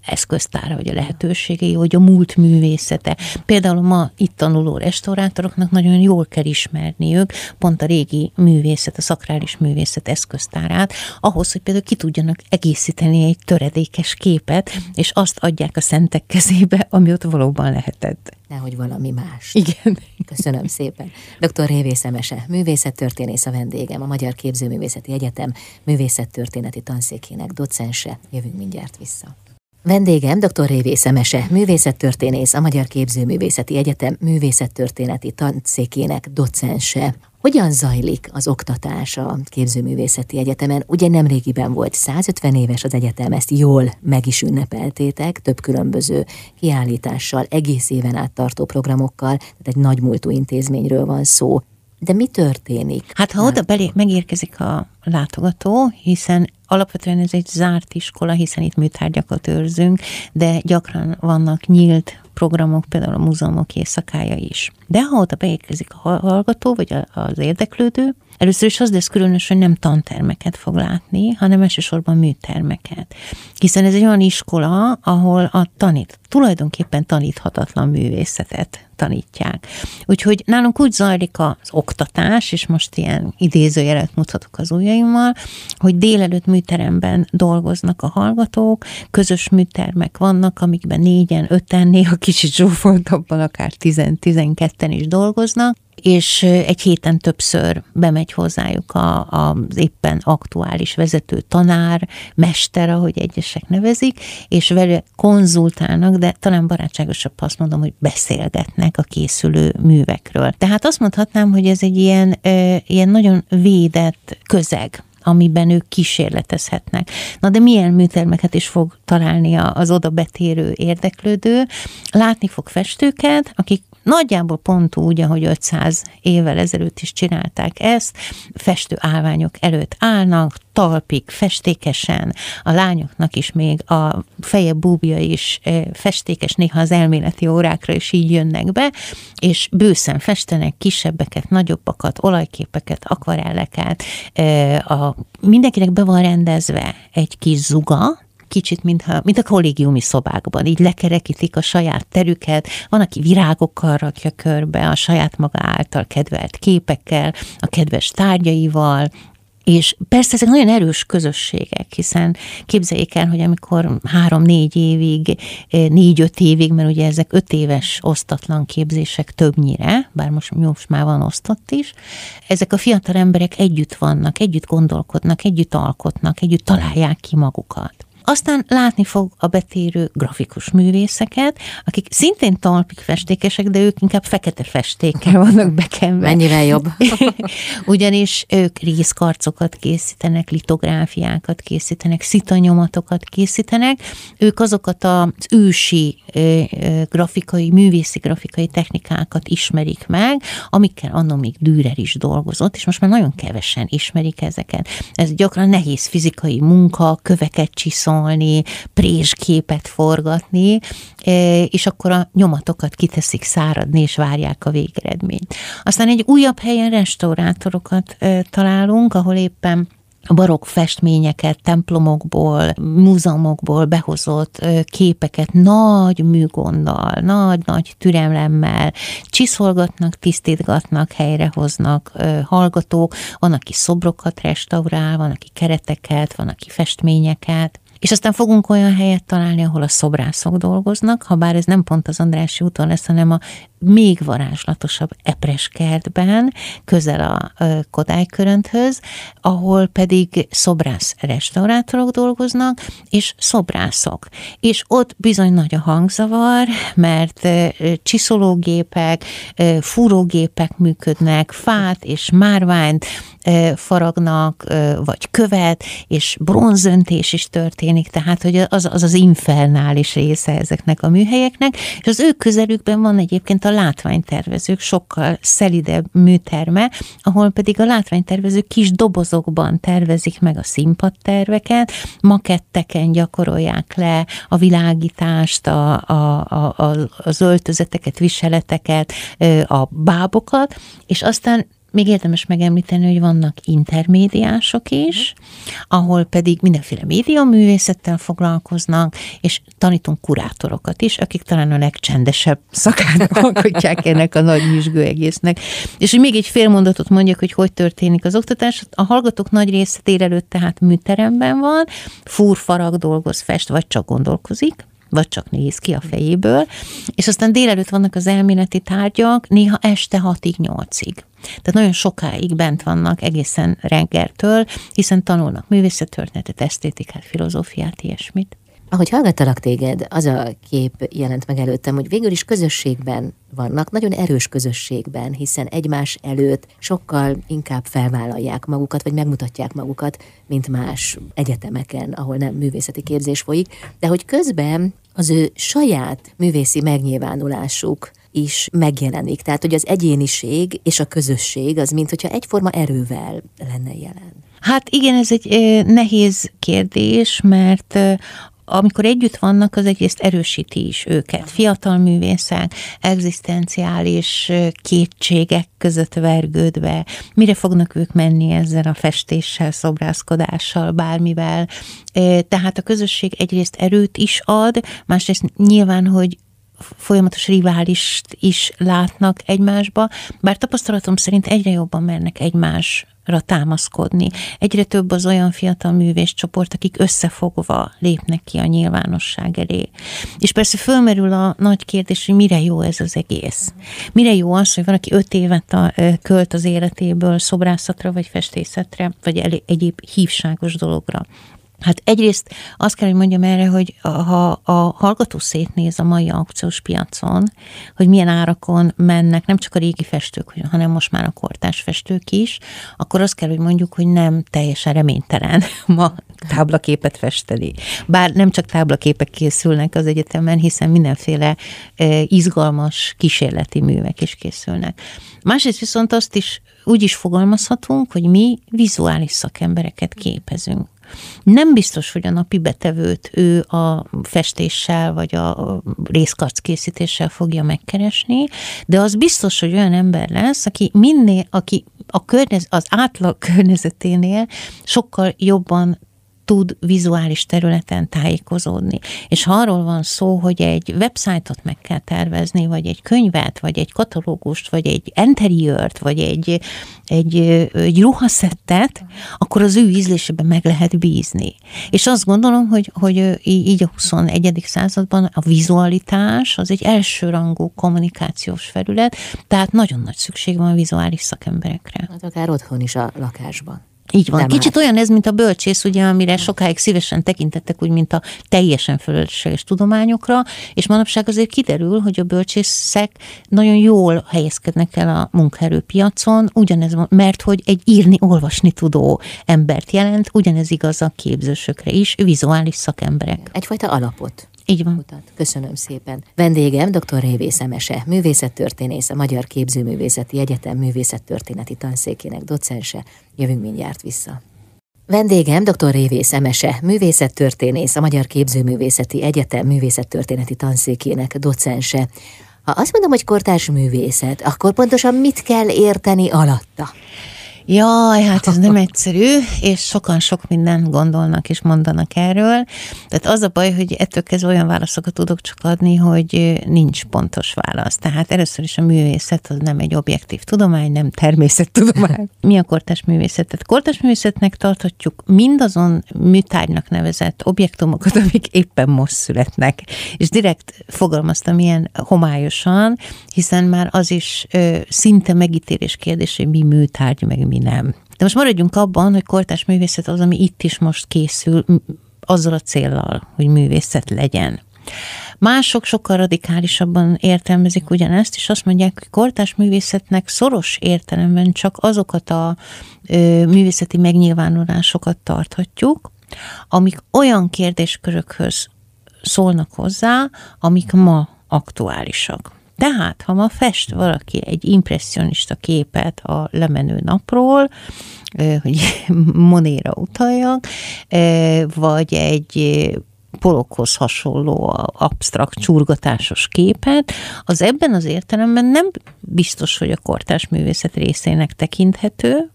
eszköztára, vagy a lehetőségei, hogy a múlt művészete. Például ma itt tanuló restaurátoroknak nagyon jól kell ismerniük pont a régi művészet, a szakrális művészet eszköztárát, ahhoz, hogy például ki tudjanak egészíteni egy töredékes képet, és azt adják a szentek kezébe, ami ott valóban lehetett. Nehogy valami más. Igen. Köszönöm szépen. Dr. Révész Emese, művészettörténész a vendégem, a Magyar Képzőművészeti Egyetem művészettörténeti tanszékének docense. Jövünk mindjárt vissza. Vendégem dr. Révész Emese, művészettörténész, a Magyar Képzőművészeti Egyetem művészettörténeti tanszékének docense. Hogyan zajlik az oktatás a Képzőművészeti Egyetemen? Ugye nem régiben volt 150 éves az egyetem, ezt jól meg is ünnepeltétek, több különböző kiállítással, egész éven át tartó programokkal, tehát egy nagy múltú intézményről van szó. De mi történik? Hát ha oda belé megérkezik a látogató, hiszen alapvetően ez egy zárt iskola, hiszen itt műtárgyakat őrzünk, de gyakran vannak nyílt programok, például a múzeumok éjszakája is. De ha oda beérkezik a hallgató, vagy az érdeklődő, Először is az lesz különös, hogy nem tantermeket fog látni, hanem elsősorban műtermeket. Hiszen ez egy olyan iskola, ahol a tanít, tulajdonképpen taníthatatlan művészetet tanítják. Úgyhogy nálunk úgy zajlik az oktatás, és most ilyen idézőjelet mutatok az ujjaimmal, hogy délelőtt műteremben dolgoznak a hallgatók, közös műtermek vannak, amikben négyen, öten, néha kicsit zsúfoltabban, akár tizen-tizenketten is dolgoznak, és egy héten többször bemegy hozzájuk a, az éppen aktuális vezető tanár, mester, ahogy egyesek nevezik, és vele konzultálnak, de talán barátságosabb azt mondom, hogy beszélgetnek a készülő művekről. Tehát azt mondhatnám, hogy ez egy ilyen, ilyen nagyon védett közeg, amiben ők kísérletezhetnek. Na de milyen műtermeket is fog találni az oda betérő érdeklődő? Látni fog festőket, akik Nagyjából pont úgy, ahogy 500 évvel ezelőtt is csinálták ezt, festő állványok előtt állnak, talpig, festékesen, a lányoknak is még a feje búbja is eh, festékes, néha az elméleti órákra is így jönnek be, és bőszen festenek kisebbeket, nagyobbakat, olajképeket, akvarelleket. Eh, a, mindenkinek be van rendezve egy kis zuga, kicsit, mintha, mint a kollégiumi szobákban, így lekerekítik a saját terüket, van, aki virágokkal rakja körbe, a saját maga által kedvelt képekkel, a kedves tárgyaival, és persze ezek nagyon erős közösségek, hiszen képzeljék el, hogy amikor három-négy évig, négy-öt évig, mert ugye ezek öt éves osztatlan képzések többnyire, bár most, most már van osztott is, ezek a fiatal emberek együtt vannak, együtt gondolkodnak, együtt alkotnak, együtt találják ki magukat. Aztán látni fog a betérő grafikus művészeket, akik szintén talpik festékesek, de ők inkább fekete festékkel vannak bekenve. Mennyivel jobb. Ugyanis ők részkarcokat készítenek, litográfiákat készítenek, szitanyomatokat készítenek. Ők azokat az ősi grafikai, művészi grafikai technikákat ismerik meg, amikkel annó még Dürer is dolgozott, és most már nagyon kevesen ismerik ezeket. Ez gyakran nehéz fizikai munka, köveket csiszol, rajzolni, présképet forgatni, e, és akkor a nyomatokat kiteszik száradni, és várják a végeredményt. Aztán egy újabb helyen restaurátorokat e, találunk, ahol éppen barokk festményeket, templomokból, múzeumokból behozott e, képeket nagy műgonddal, nagy-nagy türelemmel csiszolgatnak, tisztítgatnak, helyrehoznak hallgatók. Van, aki szobrokat restaurál, van, aki kereteket, van, aki festményeket. És aztán fogunk olyan helyet találni, ahol a szobrászok dolgoznak, ha bár ez nem pont az Andrássy úton lesz, hanem a még varázslatosabb Epres kertben, közel a Kodály körönthöz, ahol pedig szobrász restaurátorok dolgoznak, és szobrászok. És ott bizony nagy a hangzavar, mert csiszológépek, fúrógépek működnek, fát és márványt faragnak, vagy követ, és bronzöntés is történik, tehát hogy az az, az infernális része ezeknek a műhelyeknek, és az ő közelükben van egyébként a látványtervezők sokkal szelidebb műterme, ahol pedig a látványtervezők kis dobozokban tervezik meg a színpadterveket, maketteken gyakorolják le a világítást, a, a, a, az öltözeteket, viseleteket, a bábokat, és aztán még érdemes megemlíteni, hogy vannak intermédiások is, ahol pedig mindenféle médiaművészettel foglalkoznak, és tanítunk kurátorokat is, akik talán a legcsendesebb szakát alkotják ennek a nagy nyüzsgő egésznek. És hogy még egy fél mondatot mondjak, hogy hogy történik az oktatás. A hallgatók nagy része délelőtt tehát műteremben van, fúr, farag, dolgoz, fest, vagy csak gondolkozik, vagy csak néz ki a fejéből, és aztán délelőtt vannak az elméleti tárgyak, néha este 6-ig, 8-ig. Tehát nagyon sokáig bent vannak egészen reggeltől, hiszen tanulnak művészettörténetet, esztétikát, filozófiát, ilyesmit. Ahogy hallgattalak téged, az a kép jelent meg előttem, hogy végül is közösségben vannak, nagyon erős közösségben, hiszen egymás előtt sokkal inkább felvállalják magukat, vagy megmutatják magukat, mint más egyetemeken, ahol nem művészeti képzés folyik, de hogy közben az ő saját művészi megnyilvánulásuk is megjelenik. Tehát, hogy az egyéniség és a közösség az, mint hogyha egyforma erővel lenne jelen. Hát igen, ez egy nehéz kérdés, mert amikor együtt vannak, az egyrészt erősíti is őket. Fiatal művészek, egzisztenciális kétségek között vergődve, mire fognak ők menni ezzel a festéssel, szobrászkodással, bármivel. Tehát a közösség egyrészt erőt is ad, másrészt nyilván, hogy folyamatos riválist is látnak egymásba, bár tapasztalatom szerint egyre jobban mernek egymás támaszkodni. Egyre több az olyan fiatal művész csoport, akik összefogva lépnek ki a nyilvánosság elé. És persze fölmerül a nagy kérdés, hogy mire jó ez az egész. Mire jó az, hogy valaki öt évet a, költ az életéből szobrászatra, vagy festészetre, vagy egyéb hívságos dologra. Hát egyrészt azt kell, hogy mondjam erre, hogy ha a hallgató szétnéz a mai aukciós piacon, hogy milyen árakon mennek nem csak a régi festők, hanem most már a kortás festők is, akkor azt kell, hogy mondjuk, hogy nem teljesen reménytelen ma táblaképet festeni. Bár nem csak táblaképek készülnek az egyetemen, hiszen mindenféle e, izgalmas kísérleti művek is készülnek. Másrészt viszont azt is úgy is fogalmazhatunk, hogy mi vizuális szakembereket képezünk. Nem biztos, hogy a napi betevőt ő a festéssel vagy a részkarc készítéssel fogja megkeresni, de az biztos, hogy olyan ember lesz, aki minél, aki a környez, az átlag környezeténél sokkal jobban tud vizuális területen tájékozódni. És ha arról van szó, hogy egy websájtot meg kell tervezni, vagy egy könyvet, vagy egy katalógust, vagy egy interiört, vagy egy, egy, egy ruhaszettet, akkor az ő ízlésében meg lehet bízni. És azt gondolom, hogy, hogy így a 21. században a vizualitás az egy elsőrangú kommunikációs felület, tehát nagyon nagy szükség van a vizuális szakemberekre. Hát akár otthon is a lakásban. Így van. Kicsit olyan ez, mint a bölcsész, ugye, amire sokáig szívesen tekintettek, úgy, mint a teljesen fölösleges tudományokra, és manapság azért kiderül, hogy a bölcsészek nagyon jól helyezkednek el a munkaerőpiacon, ugyanez, mert hogy egy írni, olvasni tudó embert jelent, ugyanez igaz a képzősökre is, vizuális szakemberek. Egyfajta alapot. Így van. Mutat. Köszönöm szépen. Vendégem dr. Révész Emese, művészettörténész, a Magyar Képzőművészeti Egyetem művészettörténeti tanszékének docense. Jövünk mindjárt vissza. Vendégem dr. Révész Emese, művészettörténész, a Magyar Képzőművészeti Egyetem művészettörténeti tanszékének docense. Ha azt mondom, hogy kortárs művészet, akkor pontosan mit kell érteni alatta? Jaj, hát ez nem egyszerű, és sokan sok mindent gondolnak és mondanak erről. Tehát az a baj, hogy ettől kezdve olyan válaszokat tudok csak adni, hogy nincs pontos válasz. Tehát először is a művészet az nem egy objektív tudomány, nem természettudomány. Mi a kortás művészetet? Kortás művészetnek tarthatjuk mindazon műtárgynak nevezett objektumokat, amik éppen most születnek. És direkt fogalmaztam ilyen homályosan, hiszen már az is ö, szinte megítélés kérdés, hogy mi műtárgy, meg mi nem. De most maradjunk abban, hogy kortás művészet az, ami itt is most készül, azzal a céllal, hogy művészet legyen. Mások sokkal radikálisabban értelmezik ugyanezt, és azt mondják, hogy kortás művészetnek szoros értelemben csak azokat a ö, művészeti megnyilvánulásokat tarthatjuk, amik olyan kérdéskörökhöz szólnak hozzá, amik ma aktuálisak. Tehát, ha ma fest valaki egy impressionista képet a lemenő napról, hogy Monéra utaljak, vagy egy polokhoz hasonló absztrakt csurgatásos képet, az ebben az értelemben nem biztos, hogy a kortás művészet részének tekinthető,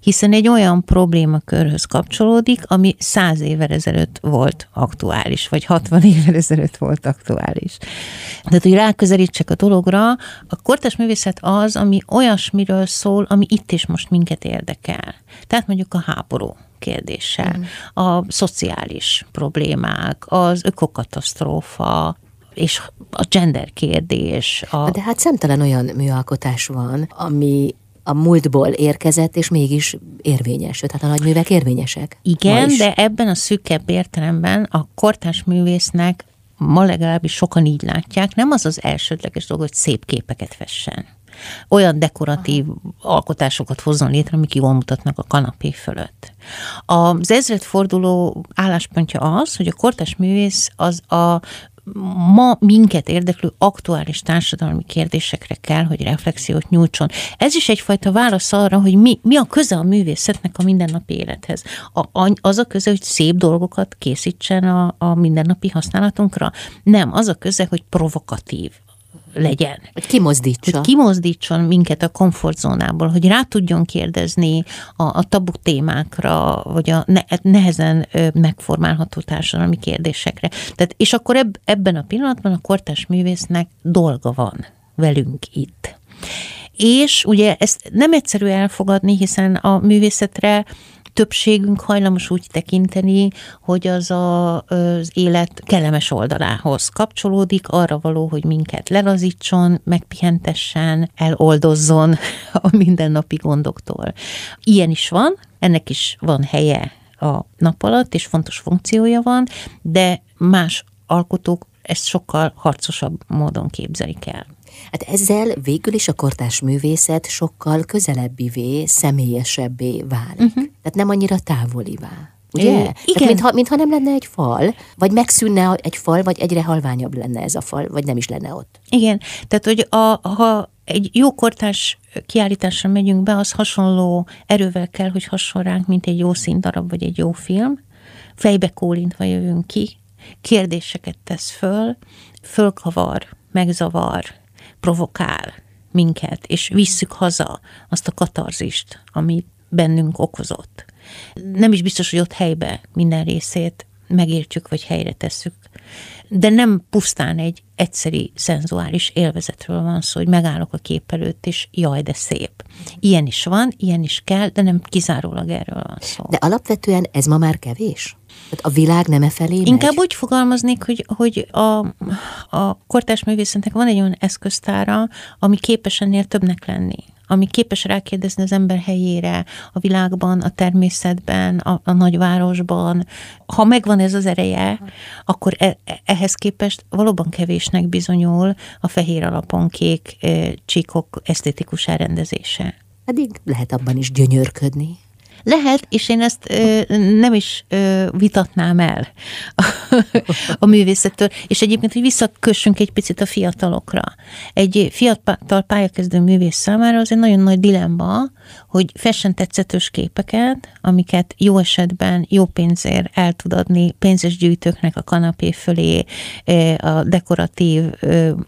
hiszen egy olyan problémakörhöz kapcsolódik, ami száz évvel ezelőtt volt aktuális, vagy 60 évvel ezelőtt volt aktuális. Tehát, hogy ráközelítsek a dologra, a kortás művészet az, ami olyasmiről szól, ami itt és most minket érdekel. Tehát mondjuk a háború kérdése, mm. a szociális problémák, az ökokatasztrófa, és a gender kérdés. A... De hát szemtelen olyan műalkotás van, ami a múltból érkezett, és mégis érvényes. Tehát a nagyművek érvényesek. Igen, de ebben a szűkebb értelemben a kortás művésznek ma legalábbis sokan így látják, nem az az elsődleges dolog, hogy szép képeket fessen. Olyan dekoratív Aha. alkotásokat hozzon létre, amik jól mutatnak a kanapé fölött. Az ezredforduló álláspontja az, hogy a kortás művész az a ma minket érdeklő aktuális társadalmi kérdésekre kell, hogy reflexiót nyújtson. Ez is egyfajta válasz arra, hogy mi, mi a köze a művészetnek a mindennapi élethez. A, az a köze, hogy szép dolgokat készítsen a, a mindennapi használatunkra? Nem, az a köze, hogy provokatív, legyen. Hogy kimozdítsa. Hogy kimozdítson minket a komfortzónából, hogy rá tudjon kérdezni a, a tabu témákra, vagy a ne, nehezen megformálható társadalmi kérdésekre. Tehát, és akkor eb, ebben a pillanatban a kortás művésznek dolga van velünk itt. És ugye ezt nem egyszerű elfogadni, hiszen a művészetre többségünk hajlamos úgy tekinteni, hogy az a, az élet kellemes oldalához kapcsolódik, arra való, hogy minket lelazítson, megpihentessen, eloldozzon a mindennapi gondoktól. Ilyen is van, ennek is van helye a nap alatt, és fontos funkciója van, de más alkotók ezt sokkal harcosabb módon képzelik el. Hát ezzel végül is a kortás művészet sokkal közelebbivé, személyesebbé válik. Uh-huh. Tehát nem annyira távolivá. Ugye? igen. Tehát mintha, mintha nem lenne egy fal, vagy megszűnne egy fal, vagy egyre halványabb lenne ez a fal, vagy nem is lenne ott. Igen, tehát hogy a, ha egy jó kortás kiállításra megyünk be, az hasonló erővel kell, hogy hasonl ránk, mint egy jó színdarab, vagy egy jó film. Fejbe kólintva jövünk ki, kérdéseket tesz föl, fölkavar, megzavar, provokál minket, és visszük haza azt a katarzist, ami bennünk okozott. Nem is biztos, hogy ott helybe minden részét megértjük, vagy helyre tesszük. De nem pusztán egy egyszeri szenzuális élvezetről van szó, hogy megállok a kép előtt, és jaj, de szép. Ilyen is van, ilyen is kell, de nem kizárólag erről van szó. De alapvetően ez ma már kevés? Tehát a világ nem e felé megy? Inkább úgy fogalmaznék, hogy, hogy a, a kortás művészetnek van egy olyan eszköztára, ami képes ennél többnek lenni ami képes rákérdezni az ember helyére, a világban, a természetben, a, a nagyvárosban. Ha megvan ez az ereje, akkor e, e ehhez képest valóban kevésnek bizonyul a fehér alapon kék e, csíkok esztétikus elrendezése. Pedig lehet abban is gyönyörködni. Lehet, és én ezt ö, nem is ö, vitatnám el a, művészettől. És egyébként, hogy visszakössünk egy picit a fiatalokra. Egy fiatal pályakezdő művész számára az egy nagyon nagy dilemma, hogy fessen tetszetős képeket, amiket jó esetben jó pénzért el tud adni pénzes gyűjtőknek a kanapé fölé a dekoratív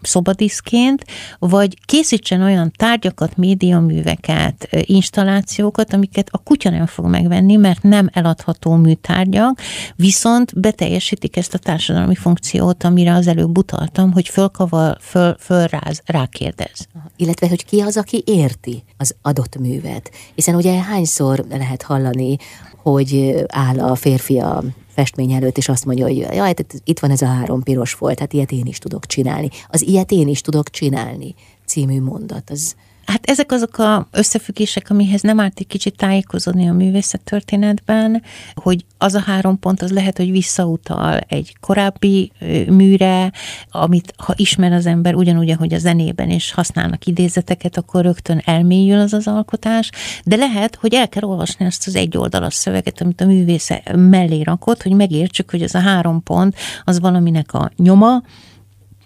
szobadiszként, vagy készítsen olyan tárgyakat, médiaműveket, installációkat, amiket a kutya nem fog megvenni, mert nem eladható műtárgyak, viszont beteljesítik ezt a társadalmi funkciót, amire az előbb utaltam, hogy fölkavar, föl, fölráz, rákérdez. Illetve, hogy ki az, aki érti az adott művet. Hiszen ugye hányszor lehet hallani, hogy áll a férfi a festmény előtt, és azt mondja, hogy jaj, hát itt van ez a három piros folt, hát ilyet én is tudok csinálni. Az ilyet én is tudok csinálni című mondat, az Hát ezek azok a összefüggések, amihez nem árt egy kicsit tájékozódni a művészettörténetben, hogy az a három pont az lehet, hogy visszautal egy korábbi műre, amit ha ismer az ember ugyanúgy, ahogy a zenében is használnak idézeteket, akkor rögtön elmélyül az az alkotás, de lehet, hogy el kell olvasni ezt az egy oldalas szöveget, amit a művésze mellé rakott, hogy megértsük, hogy ez a három pont az valaminek a nyoma,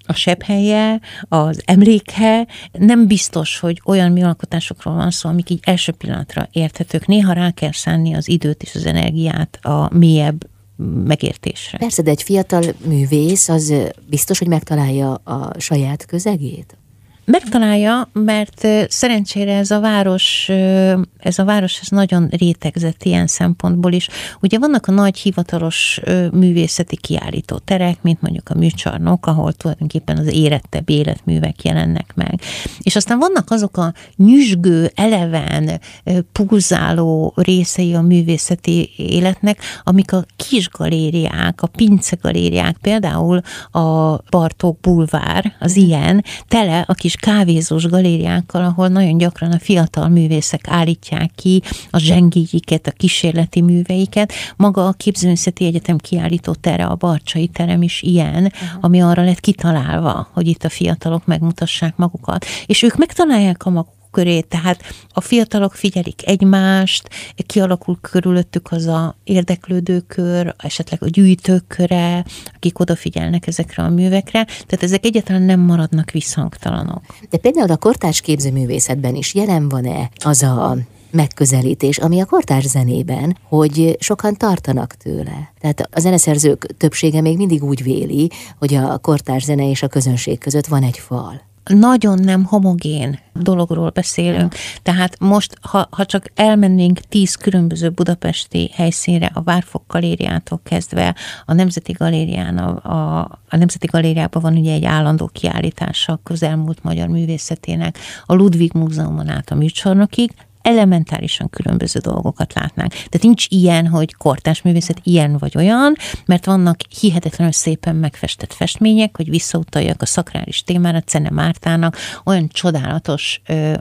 a sebhelye, az emléke, nem biztos, hogy olyan műalkotásokról van szó, amik így első pillanatra érthetők. Néha rá kell szánni az időt és az energiát a mélyebb megértésre. Persze, de egy fiatal művész az biztos, hogy megtalálja a saját közegét? Megtalálja, mert szerencsére ez a város, ez a város ez nagyon rétegzett ilyen szempontból is. Ugye vannak a nagy hivatalos művészeti kiállító terek, mint mondjuk a műcsarnok, ahol tulajdonképpen az érettebb életművek jelennek meg. És aztán vannak azok a nyüzsgő, eleven, pulzáló részei a művészeti életnek, amik a kis galériák, a pince galériák, például a Bartók bulvár, az ilyen, tele a kis kávézós galériákkal, ahol nagyon gyakran a fiatal művészek állítják ki a zsengéiket, a kísérleti műveiket. Maga a Képzőművészeti Egyetem kiállított erre a Barcsai terem is ilyen, uh-huh. ami arra lett kitalálva, hogy itt a fiatalok megmutassák magukat. És ők megtalálják a maguk köré, tehát a fiatalok figyelik egymást, kialakul körülöttük az a érdeklődőkör, esetleg a gyűjtőköre, akik odafigyelnek ezekre a művekre, tehát ezek egyáltalán nem maradnak visszhangtalanok. De például a kortárs képzőművészetben is jelen van-e az a megközelítés, ami a kortárs zenében, hogy sokan tartanak tőle. Tehát a zeneszerzők többsége még mindig úgy véli, hogy a kortárs zene és a közönség között van egy fal nagyon nem homogén dologról beszélünk. Tehát most, ha, ha csak elmennénk tíz különböző budapesti helyszínre, a Várfok galériától kezdve, a Nemzeti Galérián, a, a, a Nemzeti Galériában van ugye egy állandó kiállítása a közelmúlt magyar művészetének, a Ludwig Múzeumon át a műcsarnokig, elementárisan különböző dolgokat látnánk. Tehát nincs ilyen, hogy kortás művészet ilyen vagy olyan, mert vannak hihetetlenül szépen megfestett festmények, hogy visszautaljak a szakrális témára, Cene Mártának olyan csodálatos ö,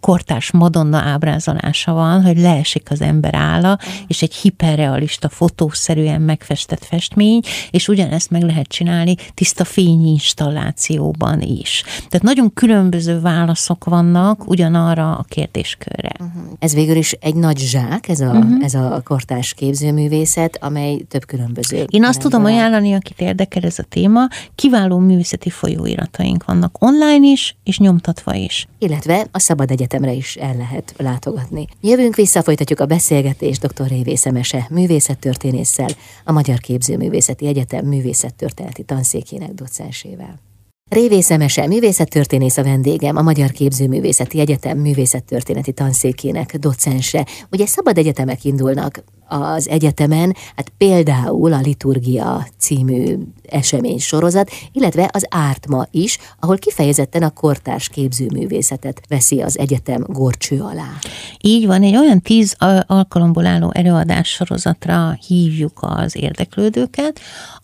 kortás Madonna ábrázolása van, hogy leesik az ember álla, és egy hiperrealista, fotószerűen megfestett festmény, és ugyanezt meg lehet csinálni tiszta fényinstallációban is. Tehát nagyon különböző válaszok vannak ugyanarra a kérdéskörre. Uh-huh. Ez végül is egy nagy zsák, ez a, uh-huh. ez a kortás képzőművészet, amely több különböző. Én azt tudom alá. ajánlani, akit érdekel ez a téma, kiváló művészeti folyóirataink vannak online is, és nyomtatva is. Illetve a Szabad Egyetemre is el lehet látogatni. Jövünk vissza, folytatjuk a beszélgetést dr. Révészemese művészettörténésszel, a Magyar Képzőművészeti Egyetem művészettörténeti tanszékének docensével. Révész Emese, művészettörténész a vendégem, a Magyar Képzőművészeti Egyetem művészettörténeti tanszékének docense. Ugye szabad egyetemek indulnak az egyetemen, hát például a Liturgia című esemény sorozat, illetve az Ártma is, ahol kifejezetten a kortárs képzőművészetet veszi az egyetem gorcső alá. Így van, egy olyan tíz alkalomból álló előadás sorozatra hívjuk az érdeklődőket,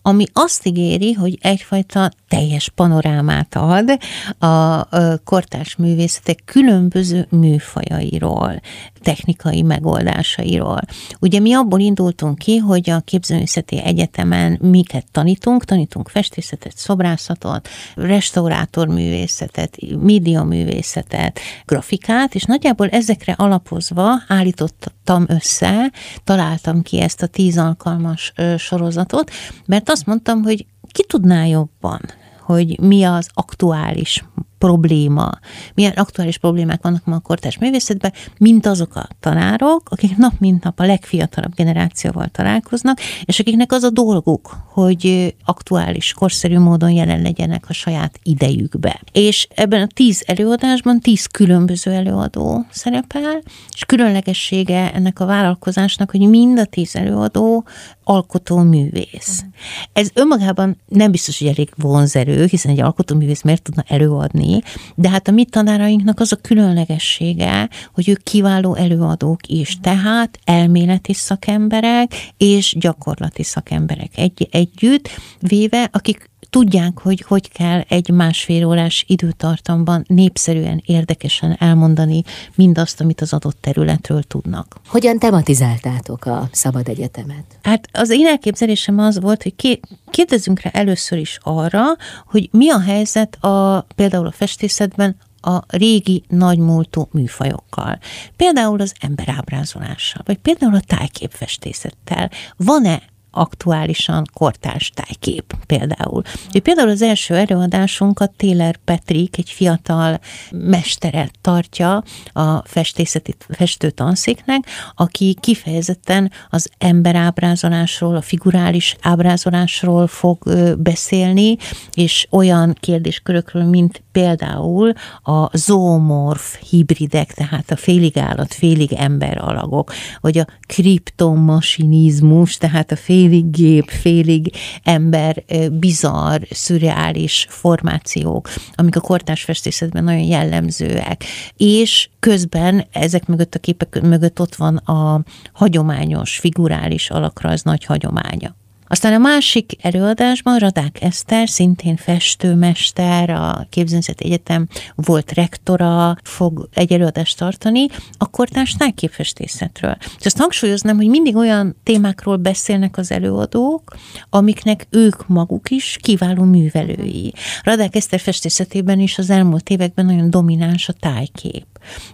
ami azt ígéri, hogy egyfajta teljes panorámát ad a kortárs művészetek különböző műfajairól, technikai megoldásairól. Ugye mi abból indultunk ki, hogy a képzőművészeti egyetemen miket tanítunk, tanítunk festészetet, szobrászatot, restaurátorművészetet, médiaművészetet, grafikát, és nagyjából ezekre alapozva állítottam össze, találtam ki ezt a tíz alkalmas sorozatot, mert azt mondtam, hogy ki tudná jobban, hogy mi az aktuális probléma, milyen aktuális problémák vannak ma a kortárs művészetben, mint azok a tanárok, akik nap mint nap a legfiatalabb generációval találkoznak, és akiknek az a dolguk, hogy aktuális, korszerű módon jelen legyenek a saját idejükbe. És ebben a tíz előadásban tíz különböző előadó szerepel, és különlegessége ennek a vállalkozásnak, hogy mind a tíz előadó alkotó művész. Uh-huh. Ez önmagában nem biztos, hogy elég vonzerő, hiszen egy alkotó művész miért tudna előadni, de hát a mi tanárainknak az a különlegessége, hogy ők kiváló előadók is, tehát elméleti szakemberek és gyakorlati szakemberek egy, együtt véve, akik tudják, hogy hogy kell egy másfél órás időtartamban népszerűen, érdekesen elmondani mindazt, amit az adott területről tudnak. Hogyan tematizáltátok a Szabad Egyetemet? Hát az én elképzelésem az volt, hogy kérdezzünk rá először is arra, hogy mi a helyzet a, például a festészetben a régi nagymúltú műfajokkal. Például az emberábrázolással, vagy például a tájképfestészettel. Van-e aktuálisan kortárs tájkép például. Ő például az első előadásunkat Taylor Petrik, egy fiatal mestere tartja a festészeti festő tanszéknek, aki kifejezetten az emberábrázolásról, a figurális ábrázolásról fog beszélni, és olyan kérdéskörökről, mint például a zoomorf hibridek, tehát a félig állat, félig ember alagok, vagy a kriptomasinizmus, tehát a félig gép, félig ember, bizarr, szürreális formációk, amik a kortárs festészetben nagyon jellemzőek. És közben ezek mögött a képek mögött ott van a hagyományos, figurális alakrajz nagy hagyománya. Aztán a másik előadásban Radák Eszter, szintén festőmester, a Képzőzeti Egyetem volt rektora, fog egy előadást tartani, a kortárs tájképfestészetről. És azt hangsúlyoznám, hogy mindig olyan témákról beszélnek az előadók, amiknek ők maguk is kiváló művelői. Radák Eszter festészetében is az elmúlt években nagyon domináns a tájkép.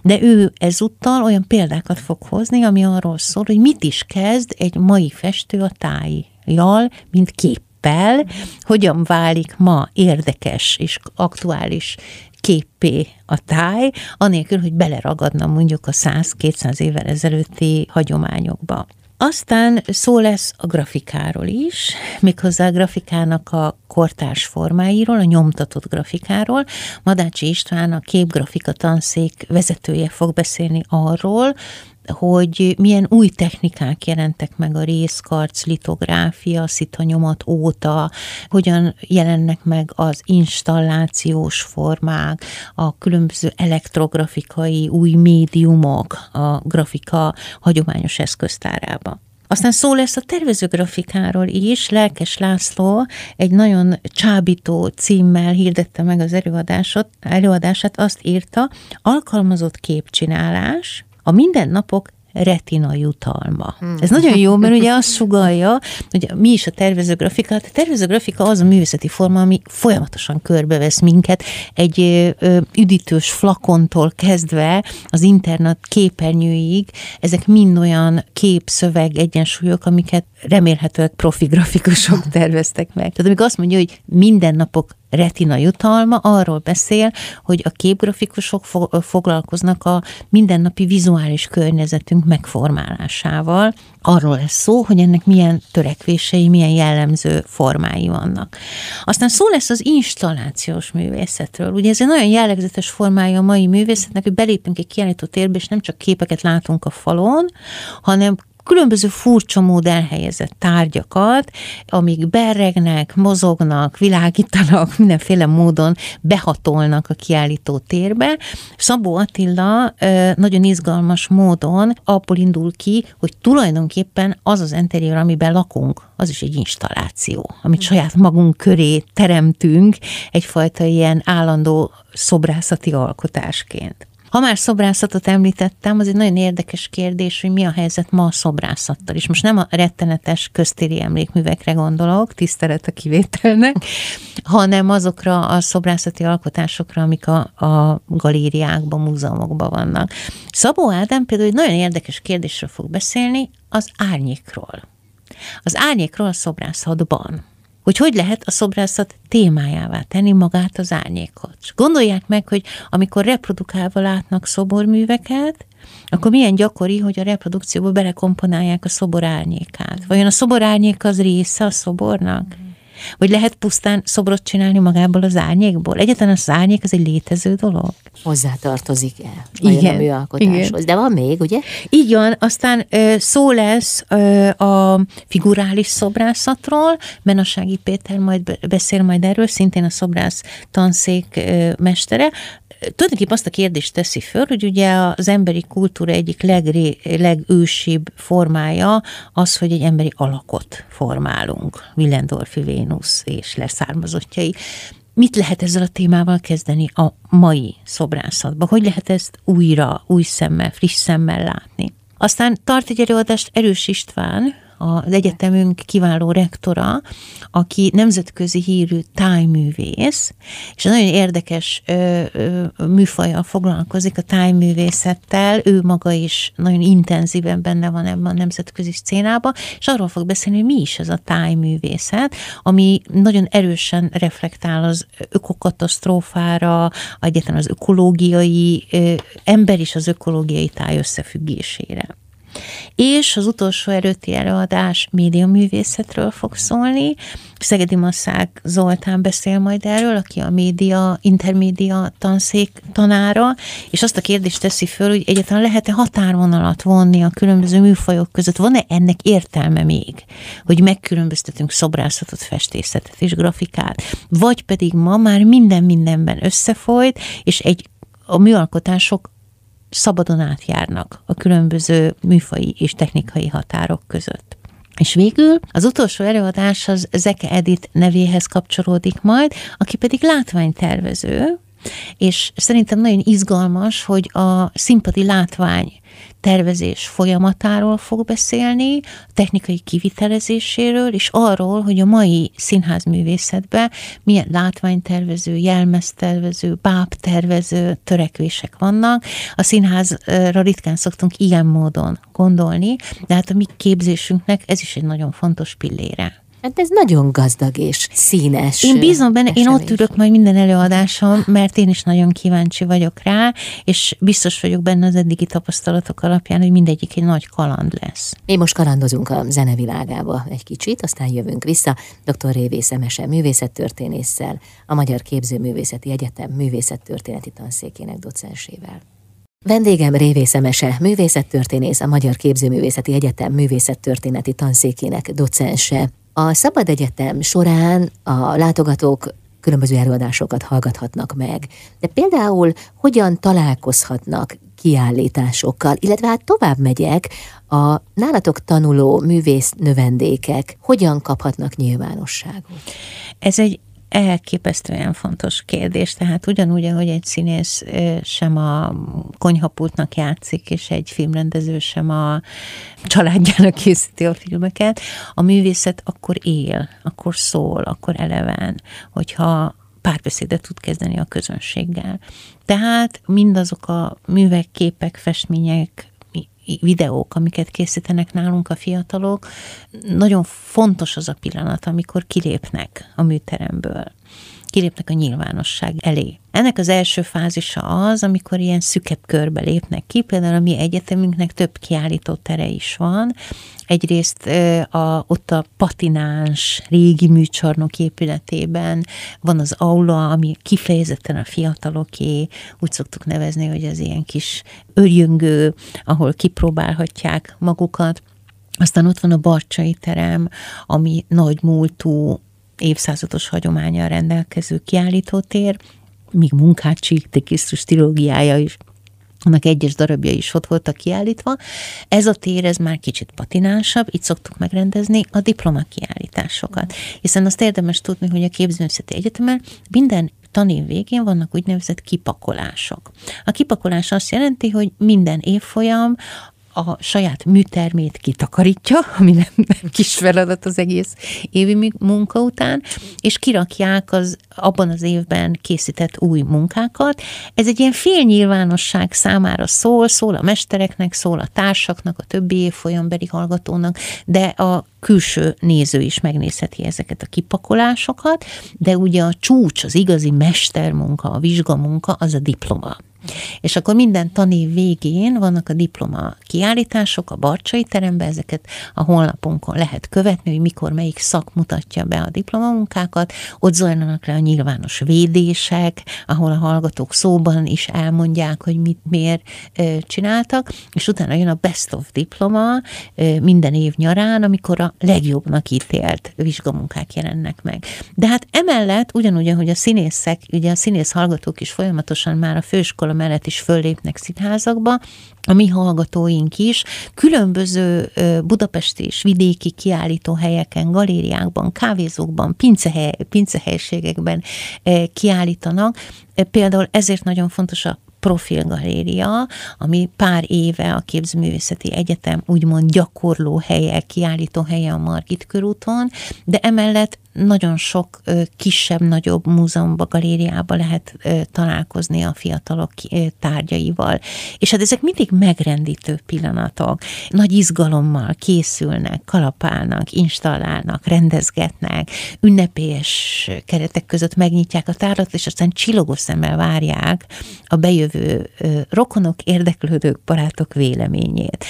De ő ezúttal olyan példákat fog hozni, ami arról szól, hogy mit is kezd egy mai festő a táj jal, mint képpel, hogyan válik ma érdekes és aktuális képpé a táj, anélkül, hogy beleragadna mondjuk a 100-200 évvel ezelőtti hagyományokba. Aztán szó lesz a grafikáról is, méghozzá a grafikának a kortárs formáiról, a nyomtatott grafikáról. Madácsi István, a képgrafika tanszék vezetője fog beszélni arról, hogy milyen új technikák jelentek meg a részkarc, litográfia, szitanyomat óta, hogyan jelennek meg az installációs formák, a különböző elektrografikai új médiumok a grafika hagyományos eszköztárába. Aztán szó lesz a tervezőgrafikáról is. Lelkes László egy nagyon csábító címmel hirdette meg az előadásot, előadását, azt írta, alkalmazott képcsinálás, a mindennapok retina jutalma. Hmm. Ez nagyon jó, mert ugye azt sugalja, hogy mi is a tervezőgrafika. Hát a tervezőgrafika az a művészeti forma, ami folyamatosan körbevesz minket, egy ö, üdítős flakontól kezdve az internet képernyőig, ezek mind olyan kép, szöveg, egyensúlyok, amiket remélhetőleg profi grafikusok terveztek meg. Tehát amikor azt mondja, hogy mindennapok retina jutalma arról beszél, hogy a képgrafikusok foglalkoznak a mindennapi vizuális környezetünk megformálásával. Arról lesz szó, hogy ennek milyen törekvései, milyen jellemző formái vannak. Aztán szó lesz az installációs művészetről. Ugye ez egy nagyon jellegzetes formája a mai művészetnek, hogy belépünk egy kiállító térbe, és nem csak képeket látunk a falon, hanem különböző furcsa mód elhelyezett tárgyakat, amik berregnek, mozognak, világítanak, mindenféle módon behatolnak a kiállító térbe. Szabó Attila nagyon izgalmas módon abból indul ki, hogy tulajdonképpen az az interiőr, amiben lakunk, az is egy installáció, amit saját magunk köré teremtünk egyfajta ilyen állandó szobrászati alkotásként. Ha már szobrászatot említettem, az egy nagyon érdekes kérdés, hogy mi a helyzet ma a szobrászattal. És most nem a rettenetes köztéri emlékművekre gondolok, tisztelet a kivételnek, hanem azokra a szobrászati alkotásokra, amik a, a galériákban, múzeumokban vannak. Szabó Ádám például egy nagyon érdekes kérdésről fog beszélni, az árnyékról. Az árnyékról a szobrászatban hogy hogy lehet a szobrászat témájává tenni magát az árnyékot. És gondolják meg, hogy amikor reprodukálva látnak szoborműveket, akkor milyen gyakori, hogy a reprodukcióba belekomponálják a szobor árnyékát. Vajon a szobor árnyék az része a szobornak? Vagy lehet pusztán szobrot csinálni magából az árnyékból? Egyetlen az árnyék az egy létező dolog. Hozzátartozik el igen, a műalkotáshoz. Igen. De van még, ugye? Így van, aztán szó lesz a figurális szobrászatról, Menasági Péter majd beszél majd erről, szintén a szobrász tanszék mestere, tulajdonképpen azt a kérdést teszi föl, hogy ugye az emberi kultúra egyik legré, legősibb formája az, hogy egy emberi alakot formálunk. Willendorf Vénusz és leszármazottjai. Mit lehet ezzel a témával kezdeni a mai szobrászatban? Hogy lehet ezt újra, új szemmel, friss szemmel látni? Aztán tart egy előadást Erős István, az egyetemünk kiváló rektora, aki nemzetközi hírű tájművész, és nagyon érdekes ö, ö, műfajjal foglalkozik a tájművészettel, ő maga is nagyon intenzíven benne van ebben a nemzetközi szcénában, és arról fog beszélni, hogy mi is ez a tájművészet, ami nagyon erősen reflektál az ökokatasztrófára, egyetlen az ökológiai, ö, ember és az ökológiai táj összefüggésére. És az utolsó előtti előadás médiaművészetről fog szólni. Szegedi Masszák Zoltán beszél majd erről, aki a média, intermédia tanszék tanára, és azt a kérdést teszi föl, hogy egyáltalán lehet-e határvonalat vonni a különböző műfajok között? Van-e ennek értelme még, hogy megkülönböztetünk szobrászatot, festészetet és grafikát? Vagy pedig ma már minden mindenben összefolyt, és egy a műalkotások szabadon átjárnak a különböző műfai és technikai határok között. És végül az utolsó előadás az Zeke Edit nevéhez kapcsolódik majd, aki pedig látványtervező, és szerintem nagyon izgalmas, hogy a színpadi látvány tervezés folyamatáról fog beszélni, technikai kivitelezéséről, és arról, hogy a mai színházművészetben milyen látványtervező, jelmeztervező, bábtervező törekvések vannak. A színházra ritkán szoktunk ilyen módon gondolni, de hát a mi képzésünknek ez is egy nagyon fontos pillére. Hát ez nagyon gazdag és színes. Én bízom benne, esemény. én ott ülök majd minden előadásom, mert én is nagyon kíváncsi vagyok rá, és biztos vagyok benne az eddigi tapasztalatok alapján, hogy mindegyik egy nagy kaland lesz. Mi most kalandozunk a zenevilágába egy kicsit, aztán jövünk vissza dr. Révész Emese művészettörténésszel, a Magyar Képzőművészeti Egyetem művészettörténeti tanszékének docensével. Vendégem Révész Emese, művészettörténész, a Magyar Képzőművészeti Egyetem művészettörténeti tanszékének docense. A Szabad Egyetem során a látogatók különböző előadásokat hallgathatnak meg, de például hogyan találkozhatnak kiállításokkal, illetve hát tovább megyek, a nálatok tanuló művész növendékek hogyan kaphatnak nyilvánosságot? Ez egy elképesztően fontos kérdés, tehát ugyanúgy, ahogy egy színész sem a konyhapultnak játszik, és egy filmrendező sem a családjának készíti a filmeket, a művészet akkor él, akkor szól, akkor eleven, hogyha párbeszédet tud kezdeni a közönséggel. Tehát mindazok a művek, képek, festmények, videók, amiket készítenek nálunk a fiatalok, nagyon fontos az a pillanat, amikor kilépnek a műteremből kilépnek a nyilvánosság elé. Ennek az első fázisa az, amikor ilyen szükebb körbe lépnek ki, például a mi egyetemünknek több kiállító tere is van. Egyrészt a, ott a patináns régi műcsarnok épületében van az aula, ami kifejezetten a fiataloké, úgy szoktuk nevezni, hogy az ilyen kis örjöngő, ahol kipróbálhatják magukat. Aztán ott van a Barcsai terem, ami nagy múltú évszázados hagyományal rendelkező kiállítótér, míg Munkácsi Krisztus trilógiája is annak egyes darabja is ott voltak kiállítva. Ez a tér, ez már kicsit patinánsabb, itt szoktuk megrendezni a diplomakiállításokat. Hiszen azt érdemes tudni, hogy a képzőművészeti egyetemen minden tanév végén vannak úgynevezett kipakolások. A kipakolás azt jelenti, hogy minden évfolyam a saját műtermét kitakarítja, ami nem, nem kis feladat az egész évi munka után, és kirakják az abban az évben készített új munkákat. Ez egy ilyen félnyilvánosság számára szól, szól a mestereknek, szól a társaknak, a többi évfolyambeli hallgatónak, de a külső néző is megnézheti ezeket a kipakolásokat, de ugye a csúcs, az igazi mestermunka, a vizsgamunka, az a diploma. És akkor minden tanév végén vannak a diploma kiállítások a Barcsai teremben, ezeket a honlapunkon lehet követni, hogy mikor melyik szak mutatja be a diplomamunkákat, ott zajlanak le a nyilvános védések, ahol a hallgatók szóban is elmondják, hogy mit miért csináltak, és utána jön a Best of Diploma minden év nyarán, amikor a legjobbnak ítélt vizsgamunkák jelennek meg. De hát emellett ugyanúgy, hogy a színészek, ugye a színész hallgatók is folyamatosan már a főiskola iskola mellett is föllépnek színházakba, a mi hallgatóink is különböző budapesti és vidéki kiállító helyeken, galériákban, kávézókban, pincehely, pincehelységekben kiállítanak. Például ezért nagyon fontos a profilgaléria, ami pár éve a Képzőművészeti Egyetem úgymond gyakorló helye, kiállító helye a Margit körúton, de emellett nagyon sok kisebb, nagyobb múzeumba, galériába lehet találkozni a fiatalok tárgyaival. És hát ezek mindig megrendítő pillanatok. Nagy izgalommal készülnek, kalapálnak, installálnak, rendezgetnek, ünnepélyes keretek között megnyitják a tárlat, és aztán csillogó szemmel várják a bejövő rokonok, érdeklődők, barátok véleményét.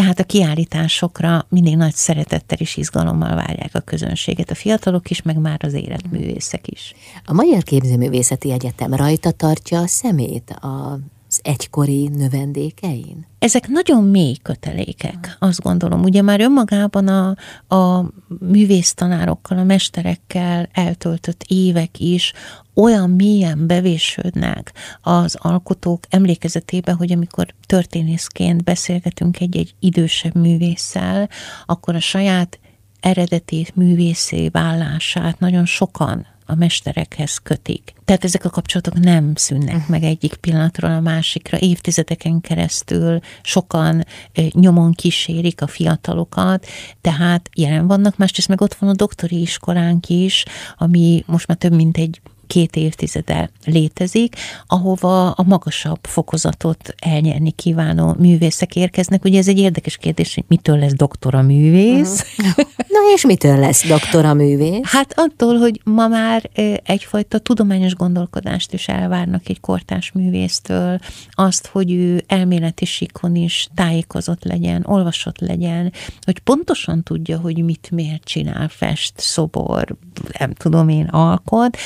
Tehát a kiállításokra mindig nagy szeretettel és izgalommal várják a közönséget, a fiatalok is, meg már az életművészek is. A Magyar Képzőművészeti Egyetem rajta tartja a szemét a az egykori növendékein? Ezek nagyon mély kötelékek, azt gondolom. Ugye már önmagában a, a művésztanárokkal, a mesterekkel eltöltött évek is olyan mélyen bevésődnek az alkotók emlékezetébe, hogy amikor történészként beszélgetünk egy-egy idősebb művésszel, akkor a saját eredeti művészé vállását nagyon sokan a mesterekhez kötik. Tehát ezek a kapcsolatok nem szűnnek uh-huh. meg egyik pillanatról a másikra. Évtizedeken keresztül sokan nyomon kísérik a fiatalokat, tehát jelen vannak, másrészt meg ott van a doktori iskolánk is, ami most már több mint egy két évtizede létezik, ahova a magasabb fokozatot elnyerni kívánó művészek érkeznek. Ugye ez egy érdekes kérdés, hogy mitől lesz doktora művész. Uh-huh. Na és mitől lesz doktora művész? Hát attól, hogy ma már egyfajta tudományos gondolkodást is elvárnak egy kortás művésztől, azt, hogy ő elméleti sikon is tájékozott legyen, olvasott legyen, hogy pontosan tudja, hogy mit miért csinál, fest, szobor, nem tudom én, alkot,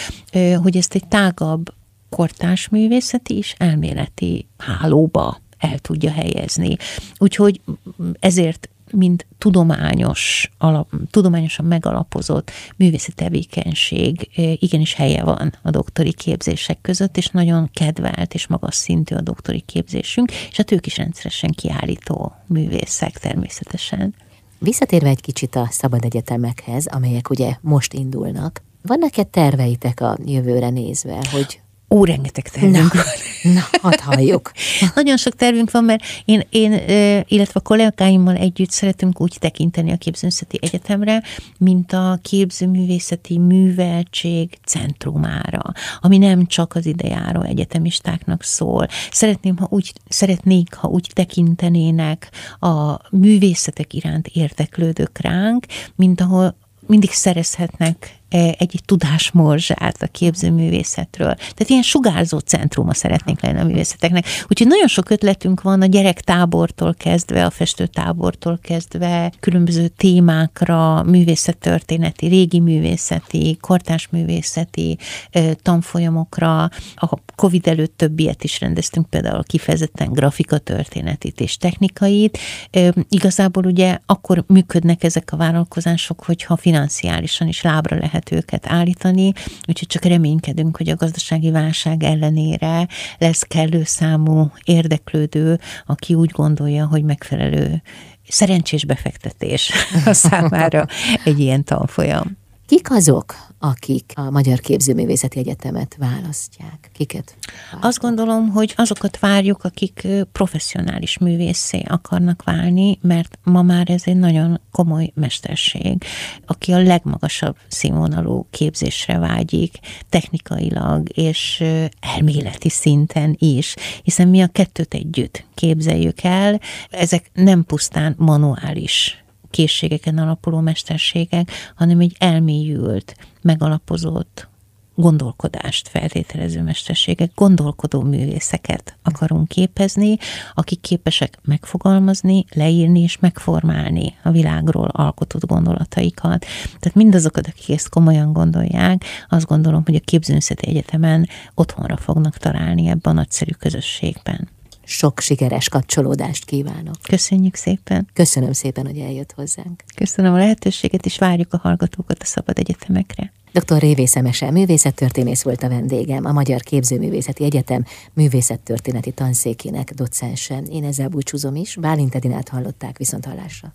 hogy ezt egy tágabb kortás művészeti és elméleti hálóba el tudja helyezni. Úgyhogy ezért mint tudományos, alap, tudományosan megalapozott művészi tevékenység igenis helye van a doktori képzések között, és nagyon kedvelt és magas szintű a doktori képzésünk, és hát ők is rendszeresen kiállító művészek természetesen. Visszatérve egy kicsit a szabad egyetemekhez, amelyek ugye most indulnak, vannak-e terveitek a jövőre nézve, hogy Ó, rengeteg tervünk na, van. Na, hadd halljuk. Nagyon sok tervünk van, mert én, én, illetve a kollégáimmal együtt szeretünk úgy tekinteni a Képzőművészeti Egyetemre, mint a képzőművészeti műveltség centrumára, ami nem csak az idejáró egyetemistáknak szól. Szeretném, ha úgy, szeretnék, ha úgy tekintenének a művészetek iránt érdeklődők ránk, mint ahol mindig szerezhetnek egy tudásmorzsát a képzőművészetről. Tehát ilyen sugárzó centruma szeretnénk lenni a művészeteknek. Úgyhogy nagyon sok ötletünk van a gyerektábortól kezdve, a festőtábortól kezdve, különböző témákra, művészettörténeti, régi művészeti, kortás művészeti tanfolyamokra. A Covid előtt több ilyet is rendeztünk, például kifejezetten grafika történetit és technikait. Igazából ugye akkor működnek ezek a vállalkozások, hogyha financiálisan is lábra lehet lehet őket állítani, úgyhogy csak reménykedünk, hogy a gazdasági válság ellenére lesz kellő számú érdeklődő, aki úgy gondolja, hogy megfelelő szerencsés befektetés a számára egy ilyen tanfolyam. Kik azok, akik a Magyar Képzőművészeti Egyetemet választják? Kiket? Választják? Azt gondolom, hogy azokat várjuk, akik professzionális művészé akarnak válni, mert ma már ez egy nagyon komoly mesterség, aki a legmagasabb színvonalú képzésre vágyik, technikailag és elméleti szinten is, hiszen mi a kettőt együtt képzeljük el, ezek nem pusztán manuális készségeken alapuló mesterségek, hanem egy elmélyült, megalapozott gondolkodást feltételező mesterségek, gondolkodó művészeket akarunk képezni, akik képesek megfogalmazni, leírni és megformálni a világról alkotott gondolataikat. Tehát mindazokat, akik ezt komolyan gondolják, azt gondolom, hogy a Képzőművészeti Egyetemen otthonra fognak találni ebben a nagyszerű közösségben sok sikeres kapcsolódást kívánok. Köszönjük szépen. Köszönöm szépen, hogy eljött hozzánk. Köszönöm a lehetőséget, és várjuk a hallgatókat a szabad egyetemekre. Dr. Révé Szemese művészettörténész volt a vendégem, a Magyar Képzőművészeti Egyetem művészettörténeti tanszékének docensen. Én ezzel búcsúzom is, Bálint Edinát hallották viszont hallásra.